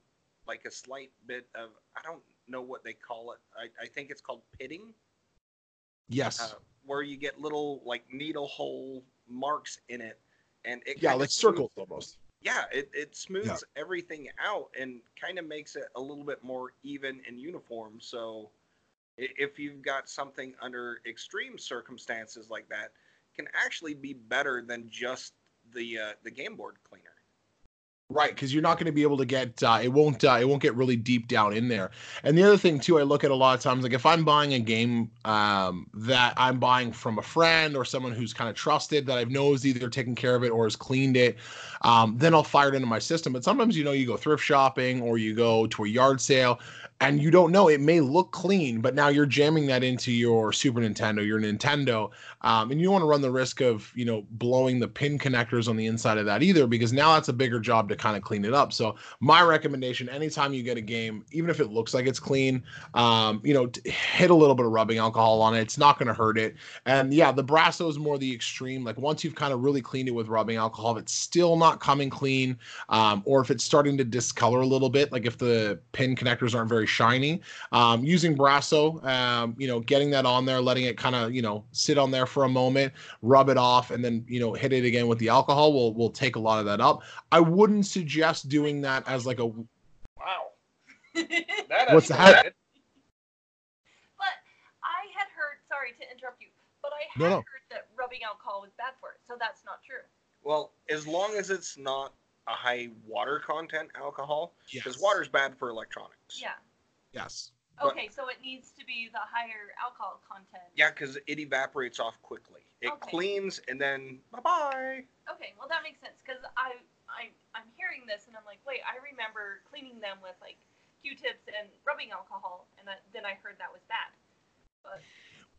like a slight bit of I don't know what they call it. I, I think it's called pitting. Yes. Uh, where you get little like needle hole marks in it, and it yeah, like circles almost. Yeah, it, it smooths yeah. everything out and kind of makes it a little bit more even and uniform. So if you've got something under extreme circumstances like that, can actually be better than just the uh, the game board cleaner. Right, because you're not going to be able to get uh, it won't uh, it won't get really deep down in there. And the other thing too, I look at a lot of times like if I'm buying a game um, that I'm buying from a friend or someone who's kind of trusted that I know is either taken care of it or has cleaned it, um, then I'll fire it into my system. But sometimes you know you go thrift shopping or you go to a yard sale and you don't know it may look clean but now you're jamming that into your super nintendo your nintendo um, and you don't want to run the risk of you know blowing the pin connectors on the inside of that either because now that's a bigger job to kind of clean it up so my recommendation anytime you get a game even if it looks like it's clean um, you know t- hit a little bit of rubbing alcohol on it it's not going to hurt it and yeah the brasso is more the extreme like once you've kind of really cleaned it with rubbing alcohol if it's still not coming clean um, or if it's starting to discolor a little bit like if the pin connectors aren't very shiny. Um, using Brasso, um, you know, getting that on there, letting it kind of, you know, sit on there for a moment, rub it off, and then, you know, hit it again with the alcohol will will take a lot of that up. I wouldn't suggest doing that as like a wow. *laughs* that What's that? But I had heard. Sorry to interrupt you, but I had no, no. heard that rubbing alcohol was bad for it. So that's not true. Well, as long as it's not a high water content alcohol, because yes. water's bad for electronics. Yeah. Yes. Okay, so it needs to be the higher alcohol content. Yeah, because it evaporates off quickly. It Okay. cleans and then bye bye. Okay, well that makes sense because I I I'm hearing this and I'm like, wait, I remember cleaning them with like Q-tips and rubbing alcohol, and I, then I heard that was bad. But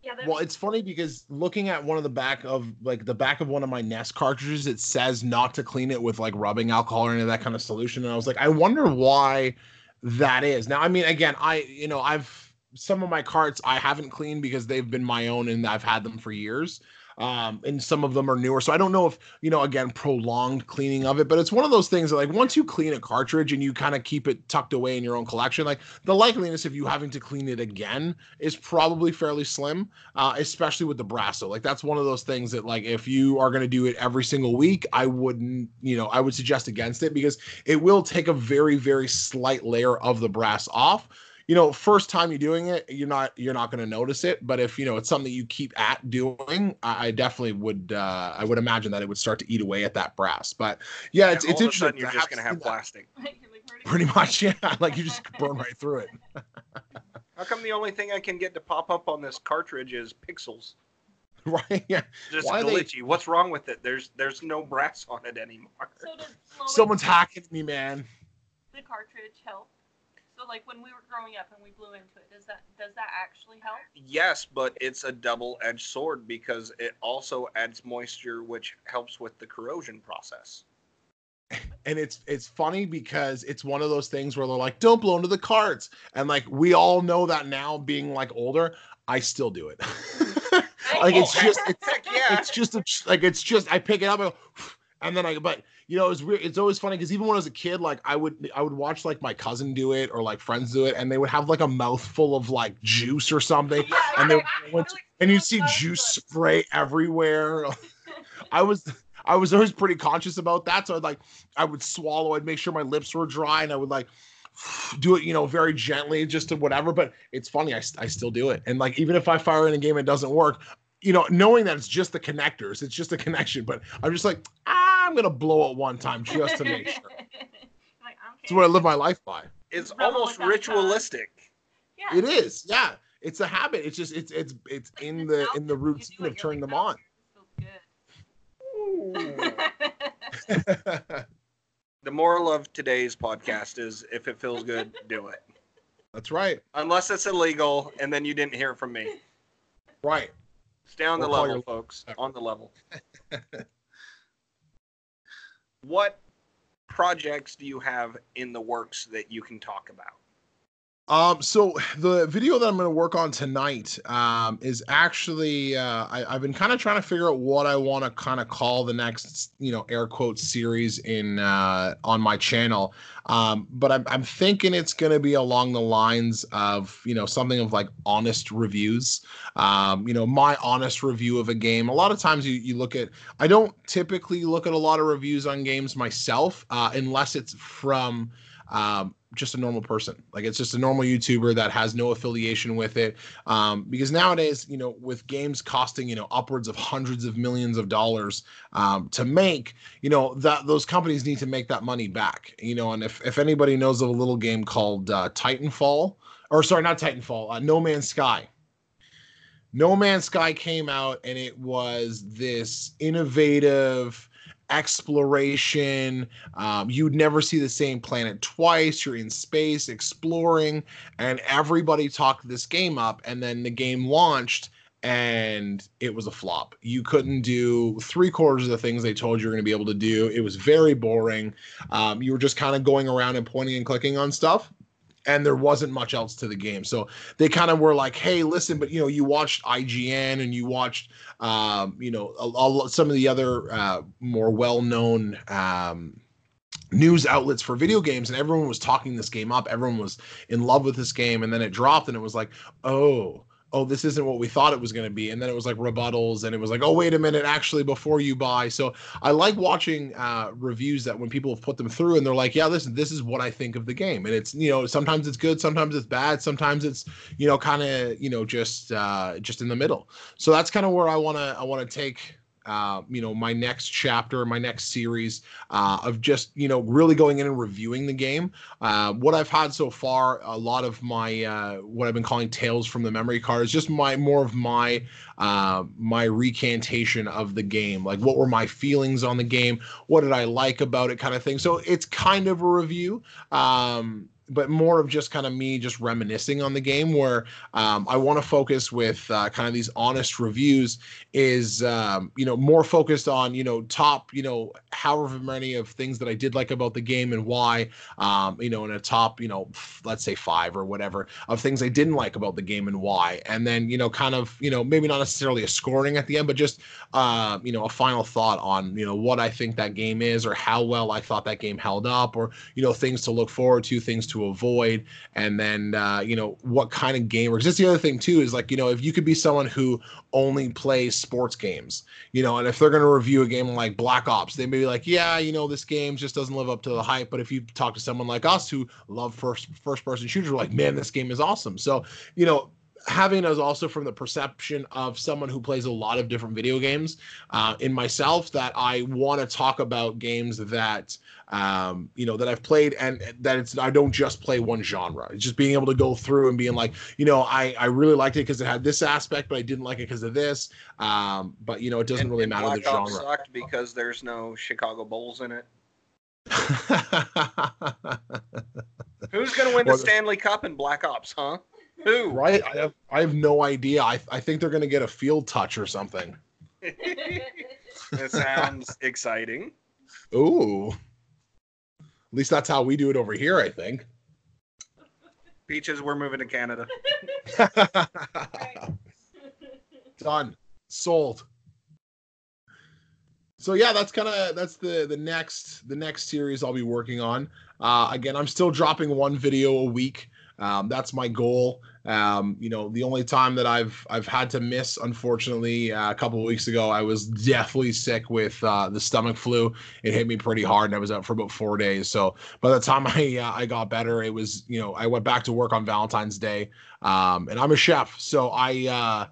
Yeah, Well, it's funny because looking at one of the back of like the back of one of my NES cartridges, it says not to clean it with like rubbing alcohol or any of that kind of solution. And I was like, I wonder why that is. Now, I mean, again, I you know I've some of my carts I haven't cleaned because they've been my own and I've had them for years. Um, and some of them are newer, so I don't know if you know again prolonged cleaning of it. But it's one of those things that like once you clean a cartridge and you kind of keep it tucked away in your own collection, like the likeliness of you having to clean it again is probably fairly slim uh, especially with the Brasso. Like that's one of those things that like if you are going to do it every single week, I wouldn't, you know, I would suggest against it because it will take a very very slight layer of the brass off. You know, first time you're doing it, you're not you're not going to notice it, but if you know it's something you keep at doing, I, I definitely would uh, I would imagine that it would start to eat away at that brass. But yeah, it's all it's of interesting. sudden you're to just gonna have plastic. *laughs* You're like, where do you- Pretty much, yeah. *laughs* Like you just burn right through it. *laughs* How come the only thing I can get to pop up on this cartridge is pixels? Right? Yeah. Just Why they- What's wrong with it? There's there's no brass on it anymore. So does Someone's hacking me, man. the cartridge help? So like when we were growing up and we blew into it, does that does that actually help? Yes, but it's a double-edged sword because it also adds moisture, which helps with the corrosion process. and it's it's funny because it's one of those things where they're like don't blow into the carts and like we all know that now being like older i still do it *laughs* like it's just *laughs* it's, Heck yeah! it's just a, like it's just i pick it up and, go, and then i but you know it's weird it's always funny because even when i was a kid like i would i would watch like my cousin do it or like friends do it and they would have like a mouthful of like juice or something Yeah, and they yeah, went like and you see juice spray everywhere. *laughs* I was I was always pretty conscious about that. So I'd like I would swallow, I'd make sure my lips were dry, and I would like *sighs* do it, you know, very gently, just to whatever. But it's funny, I, I still do it. And like even if I fire in a game and it doesn't work, you know, knowing that it's just the connectors, it's just a connection. But I'm just like, ah, I'm gonna blow it one time just to make sure. *laughs* like, It's what I live my life by. It's Rebel almost ritualistic. Yeah. It is, yeah. It's a habit. It's just it's it's it's Like in it's the in the there. You do routine of turning like, them "Oh, on. this feels The moral of today's podcast is if it feels good, do it. That's right. Unless it's illegal and then you didn't hear from me. Right. Stay on the We'll call level, your- folks. On the level. *laughs* what projects do you have in the works that you can talk about? Um, so the video that I'm going to work on tonight um, is actually uh, I, I've been kind of trying to figure out what I want to kind of call the next, you know, air quotes series in uh, on my channel. Um, but I'm, I'm thinking it's going to be along the lines of you know something of like honest reviews. Um, you know, my honest review of a game. A lot of times you you look at I don't typically look at a lot of reviews on games myself uh, unless it's from um, just a normal person. Like it's just a normal YouTuber that has no affiliation with it. Um, because nowadays, you know, with games costing, you know, upwards of hundreds of millions of dollars um, to make, you know, that those companies need to make that money back. You know, and if if anybody knows of a little game called uh, Titanfall, or sorry, not Titanfall, uh, No Man's Sky. No Man's Sky came out and it was this innovative exploration. Um, you'd never see the same planet twice. You're in space exploring, and everybody talked this game up. And then the game launched, and it was a flop. You couldn't do three quarters of the things they told you were going to be able to do. It was very boring. Um, you were just kind of going around and pointing and clicking on stuff. And there wasn't much else to the game. So they kind of were like, hey, listen, but you know, you watched IGN and you watched um, you know, a, a, some of the other uh, more well-known um, news outlets for video games, and everyone was talking this game up. Everyone was in love with this game, and then it dropped, and it was like, oh. Oh, this isn't what we thought it was going to be. And then it was like rebuttals, and it was like, oh, wait a minute, actually, before you buy. So I like watching uh, reviews that when people have put them through and they're like, yeah, listen, this is what I think of the game. And it's, you know, sometimes it's good, sometimes it's bad, sometimes it's, you know, kind of, you know, just uh, just in the middle so that's kind of where i want to i want to take uh, you know my next chapter my next series uh, of just you know really going in and reviewing the game. Uh, what i've had so far a lot of my uh, what i've been calling tales from the memory card is just my more of my uh, my recantation of the game. Like what were my feelings on the game? What did i like about it kind of thing. So it's kind of a review. Um, but more of just kind of me just reminiscing on the game where um, I want to focus with uh, kind of these honest reviews is um, you know more focused on you know top you know however many of things that I did like about the game and why um, you know in a top you know let's say five or whatever of things I didn't like about the game and why and then you know kind of you know maybe not necessarily a scoring at the end but just uh, you know a final thought on you know what I think that game is or how well I thought that game held up or you know things to look forward to things to avoid and then uh, you know what kind of gamer because that's the other thing too is like you know if you could be someone who only plays sports games you know and if they're going to review a game like black ops they may be like yeah you know this game just doesn't live up to the hype. But if you talk to someone like us who love first first person shooters like man this game is awesome. So you know having us also from the perception of someone who plays a lot of different video games uh, in myself that I want to talk about games that um, you know that I've played and that it's I don't just play one genre. It's just being able to go through and being like, you know, I I really liked it because it had this aspect, but I didn't like it because of this. Um, but you know, it doesn't And- really and matter Black the Ops genre. sucked because there's no Chicago Bulls in it. *laughs* Who's going to win the the- Stanley Cup in Black Ops, huh? Who? right? I have I have no idea. I I think they're gonna get a field touch or something. that sounds exciting. Ooh. At least that's how we do it over here, I think. Peaches, we're moving to Canada. *laughs* Done. Sold. So yeah, that's kind of that's the the next the next series I'll be working on. Uh, again, I'm still dropping one video a week. Um, that's my goal. Um, you know, the only time that I've I've had to miss, unfortunately, uh, a couple of weeks ago, I was deathly sick with uh, the stomach flu. It hit me pretty hard, and I was out for about four days. So by the time *laughs* I uh, I got better, it was you know I went back to work on Valentine's Day, um, and I'm a chef, so I.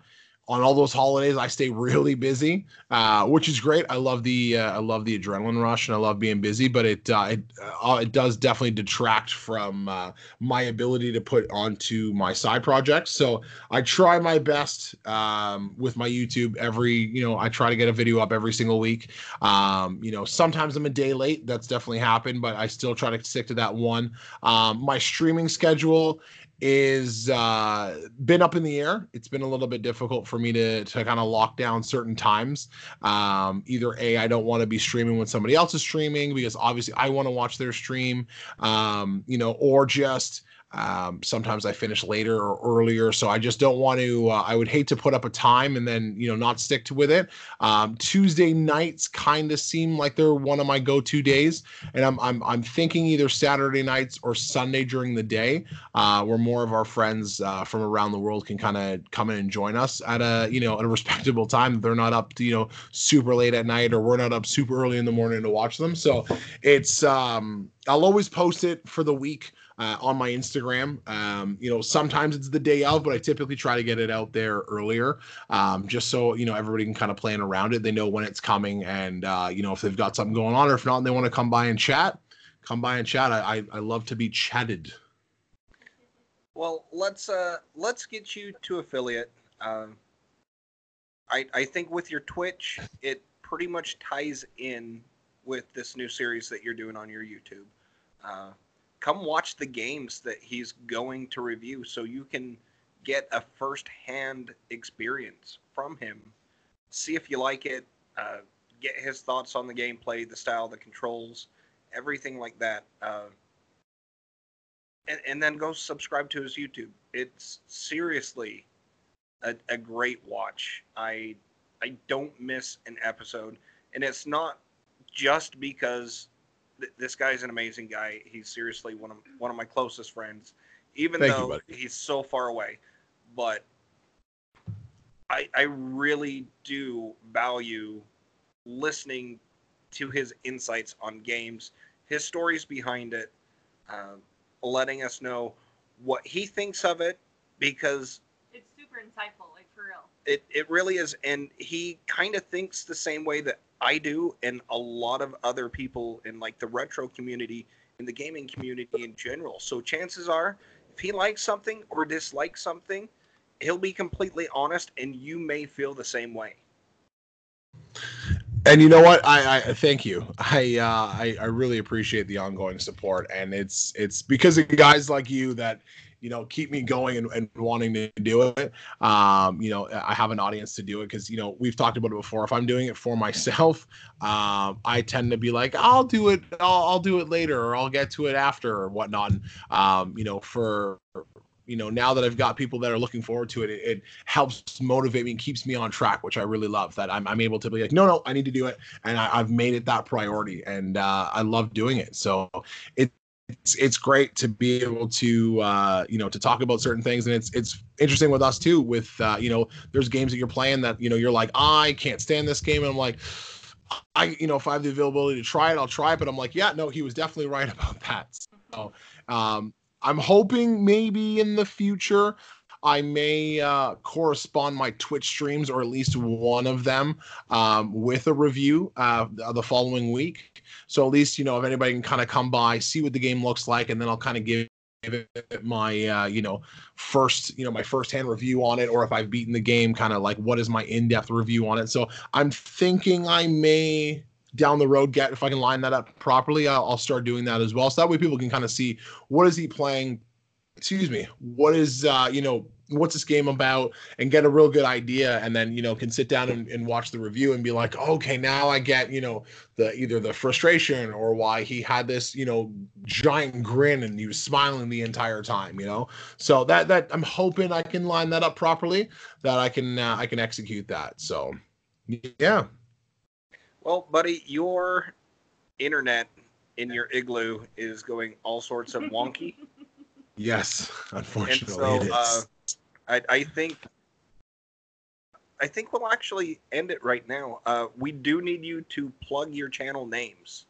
On all those holidays i stay really busy uh, which is great. I love the uh, i love the adrenaline rush and i love being busy but it uh, it, uh, it does definitely detract from uh, my ability to put onto my side projects. So i try my best um, with my youtube every you know i try to get a video up every single week. Um, you know sometimes i'm a day late. That's definitely happened but i still try to stick to that one. Um, my streaming schedule is uh been up in the air. It's been a little bit difficult for me to to kind of lock down certain times. Um either a i don't want to be streaming when somebody else is streaming because obviously i want to watch their stream. Um you know or just um, sometimes I finish later or earlier, so I just don't want to. Uh, I would hate to put up a time and then you know not stick to with it. Um, Tuesday nights kind of seem like they're one of my go-to days, and I'm I'm I'm thinking either Saturday nights or Sunday during the day, uh, where more of our friends uh, from around the world can kind of come in and join us at a you know at a *laughs* respectable time. They're not up to you know super late at night, or we're not up super early in the morning to watch them. So it's um, I'll always post it for the week uh, on my Instagram. Um, you know, sometimes it's the day of, but I typically try to get it out there earlier, um, just so you know everybody can kind of plan around it. They know when it's coming, and uh, you know if they've got something going on, or if not, and they want to come by and chat, come by and chat. I I, I love to be chatted. Well, let's uh let's get you to affiliate. Um, I I think with your Twitch, it pretty much ties in with this new series that you're doing on your YouTube. Uh, come watch the games that he's going to review, so you can get a first-hand experience from him. See if you like it. Uh, get his thoughts on the gameplay, the style, the controls, everything like that. Uh, and, and then go subscribe to his YouTube. It's seriously a, a great watch. I I don't miss an episode, and it's not just because th- this guy's an amazing guy. He's seriously one of one of my closest friends, even Thank though buddy. he's so far away. But I I really do value listening to his insights on games, his stories behind it, uh, letting us know what he thinks of it because It's super insightful, like for real. It, it really is and he kind of thinks the same way that i do and a lot of other people in like the retro community in the gaming community in general so chances are if he likes something or dislikes something he'll be completely honest and you may feel the same way And you know what? I, I thank you. I, uh, I I really appreciate the ongoing support, and it's it's because of guys like you that you know keep me going and, and wanting to do it. Um, you know, I have an audience to do it because you know we've talked about it before. If I'm doing it for myself, um, I tend to be like, I'll do it, I'll, I'll do it later, or I'll get to it after, or whatnot. Um, you know, for you know now that i've got people that are looking forward to it, it it, helps motivate me and keeps me on track which i really love that i'm, I'm able to be like no no i need to do it and I, have made it that priority and uh, i love doing it so it it's it's great to be able to uh, you know to talk about certain things. And it's it's interesting with us too with uh, you know there's games that you're playing that you know you're like i can't stand this game. And i'm like i you know if i have the availability to try it i'll try it. But i'm like yeah no he was definitely *laughs* right about that. So um, I'm hoping maybe in the future I may uh, correspond my Twitch streams or at least one of them um, with a review uh, the following week. So at least you know if anybody can kind of come by, see what the game looks like, and then I'll kind of give it my uh, you know first you know my first hand review on it, or if I've beaten the game, kind of like what is my in depth review on it. So I'm thinking I may down the road get if I can line that up properly, I'll, I'll start doing that as well. So that way people can kind of see what is he playing. Excuse me. What is uh, you know what's this game about and get a real good idea and then you know can sit down and, and, watch the review and be like okay now i get you know the either the frustration or why he had this you know giant grin and he was smiling the entire time you know so that that i'm hoping i can line that up properly that i can uh, i can execute that so yeah well, buddy, your internet in your igloo is going all sorts of wonky. *laughs* yes, unfortunately, so, it is. Uh, I, I think I think we'll actually end it right now. Uh, we do need you to plug your channel names.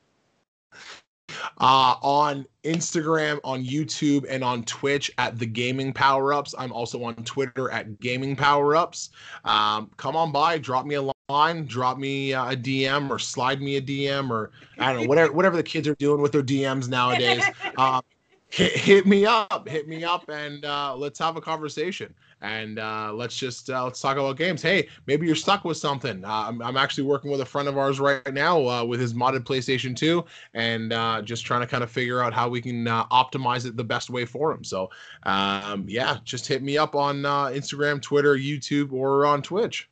Uh, on Instagram, on YouTube, and on Twitch at the Gaming Power Ups. I'm also on Twitter at Gaming Power Ups. Um, come on by, drop me a line, drop me uh, a DM or slide me a DM or I don't know whatever whatever the kids are doing with their DMs nowadays. *laughs* Uh, hit, hit me up, hit me up, and uh, let's have a conversation. And uh, let's just uh, let's talk about games. Hey, maybe you're stuck with something. Uh, I'm, I'm actually working with a friend of ours right now uh, with his modded PlayStation 2, and uh, just trying to kind of figure out how we can optimize it the best way for him. So, um, yeah, just hit me up on uh, Instagram, Twitter, YouTube, or on Twitch.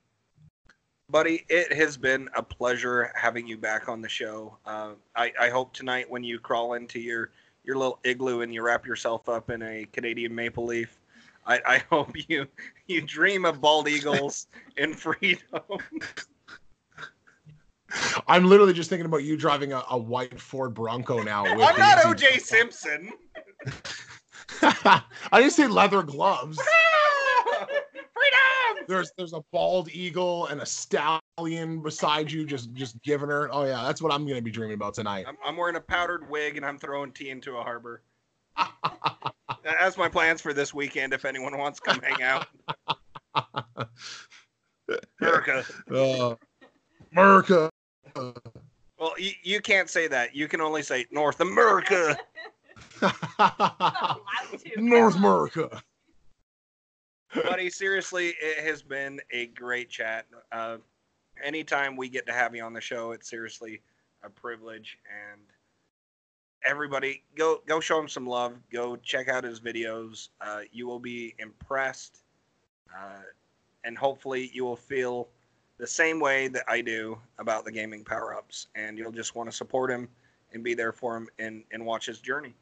Buddy, it has been a pleasure having you back on the show. I, I hope tonight when you crawl into your your little igloo and you wrap yourself up in a Canadian maple leaf. I, I *laughs* hope you you dream of bald eagles *laughs* and freedom. I'm literally just thinking about you driving a, a white Ford Bronco now. I'm not OJ Simpson. *laughs* I didn't say leather gloves. Freedom! There's there's a bald eagle and a stallion beside you, just just giving her. Oh yeah, that's what I'm gonna be dreaming about tonight. I'm, I'm wearing a powdered wig and I'm throwing tea into a harbor. *laughs* That's my plans for this weekend. If anyone wants to come hang out, *laughs* America. Uh, America. Well, you, you can't say that. You can only say North America. *laughs* North America buddy, seriously, it has been a great chat. Uh, anytime we get to have you on the show, it's seriously a privilege. And everybody, go go show him some love. Go check out his videos. Uh, you will be impressed, uh, and hopefully, you will feel the same way that I do about the gaming power ups, and you'll just want to support him and be there for him and and watch his journey.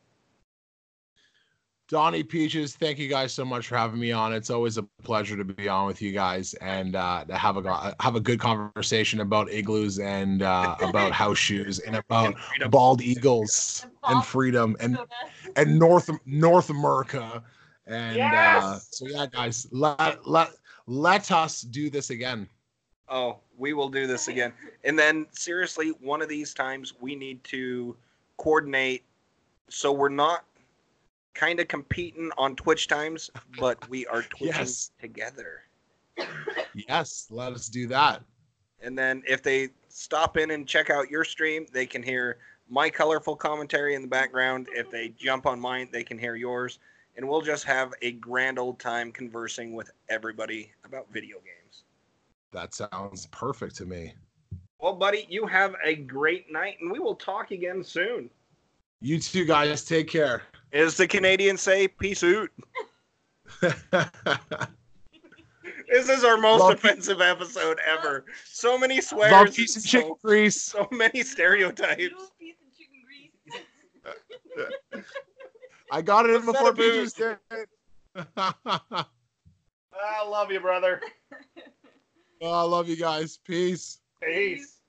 Donnie Peaches, thank you guys so much for having me on. It's always a pleasure to be on with you guys and uh, to have a have a good conversation about igloos and uh, about *laughs* house shoes and about and bald eagles and, and freedom and and North North America. And uh, yes! uh, so yeah, guys, let let let us do this again. Oh, we will do this again. And then seriously, one of these times we need to coordinate so we're not kind of competing on Twitch times, but we are *laughs* twitching yes. together. Yes, let us do that. And then if they stop in and check out your stream, they can hear my colorful commentary in the background. If they jump on mine, they can hear yours. And we'll just have a grand old time conversing with everybody about video games. That sounds perfect to me. Well, buddy, you have a great night, and we will talk again soon. You too, guys, take care. As the Canadians say, peace out. *laughs* This is our most Love- offensive episode ever. So many swears. Love and piece of so, chicken grease. so many stereotypes. Noodle, piece of chicken grease. I got it in What's before that? Peaches did. *laughs* I love you, brother. oh, I love you guys. Peace. Peace.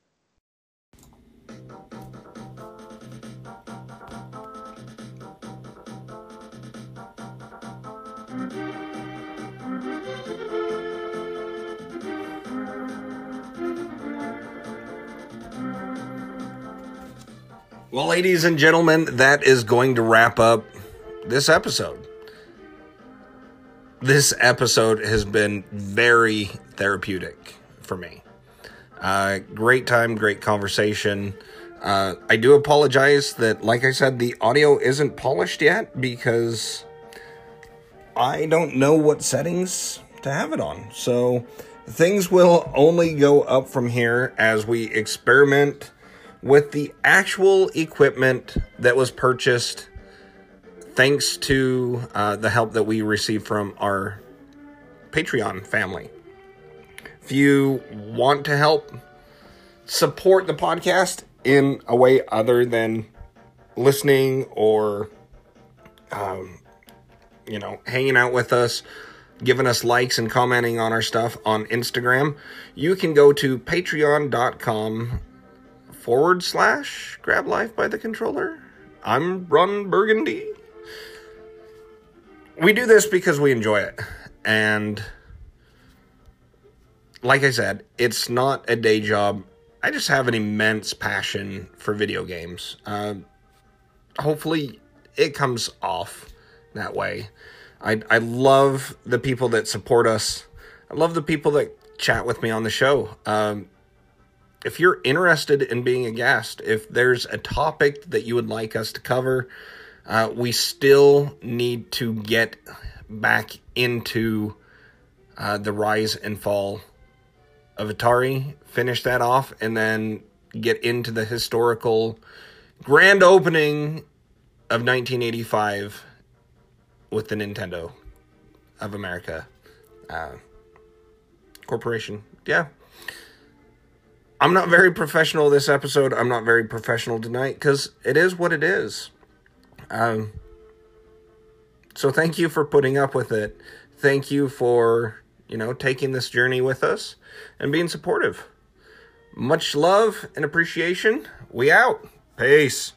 Well, ladies and gentlemen, that is going to wrap up this episode. This episode has been very therapeutic for me. Uh, great time, great conversation. Uh, I do apologize that, like I said, the audio isn't polished yet because I don't know what settings to have it on. So things will only go up from here as we experiment with the actual equipment that was purchased thanks to uh, the help that we received from our Patreon family. If you want to help support the podcast in a way other than listening or, um, you know, hanging out with us, giving us likes and commenting on our stuff on Instagram, you can go to patreon.com forward slash grab life by the controller. I'm Ron Burgundy. We do this because we enjoy it. And like I said, it's not a day job. I just have an immense passion for video games. Uh, hopefully, it comes off that way. I, I love the people that support us. I love the people that chat with me on the show. Um, if you're interested in being a guest, if there's a topic that you would like us to cover, uh, we still need to get back into uh, the rise and fall of Atari, finish that off, and then get into the historical grand opening of 1985 with the Nintendo of America uh, Corporation. Yeah. I'm not very professional this episode. I'm not very professional tonight because it is what it is. Um, so thank you for putting up with it. Thank you for, you know, taking this journey with us and being supportive. Much love and appreciation. We out. Peace.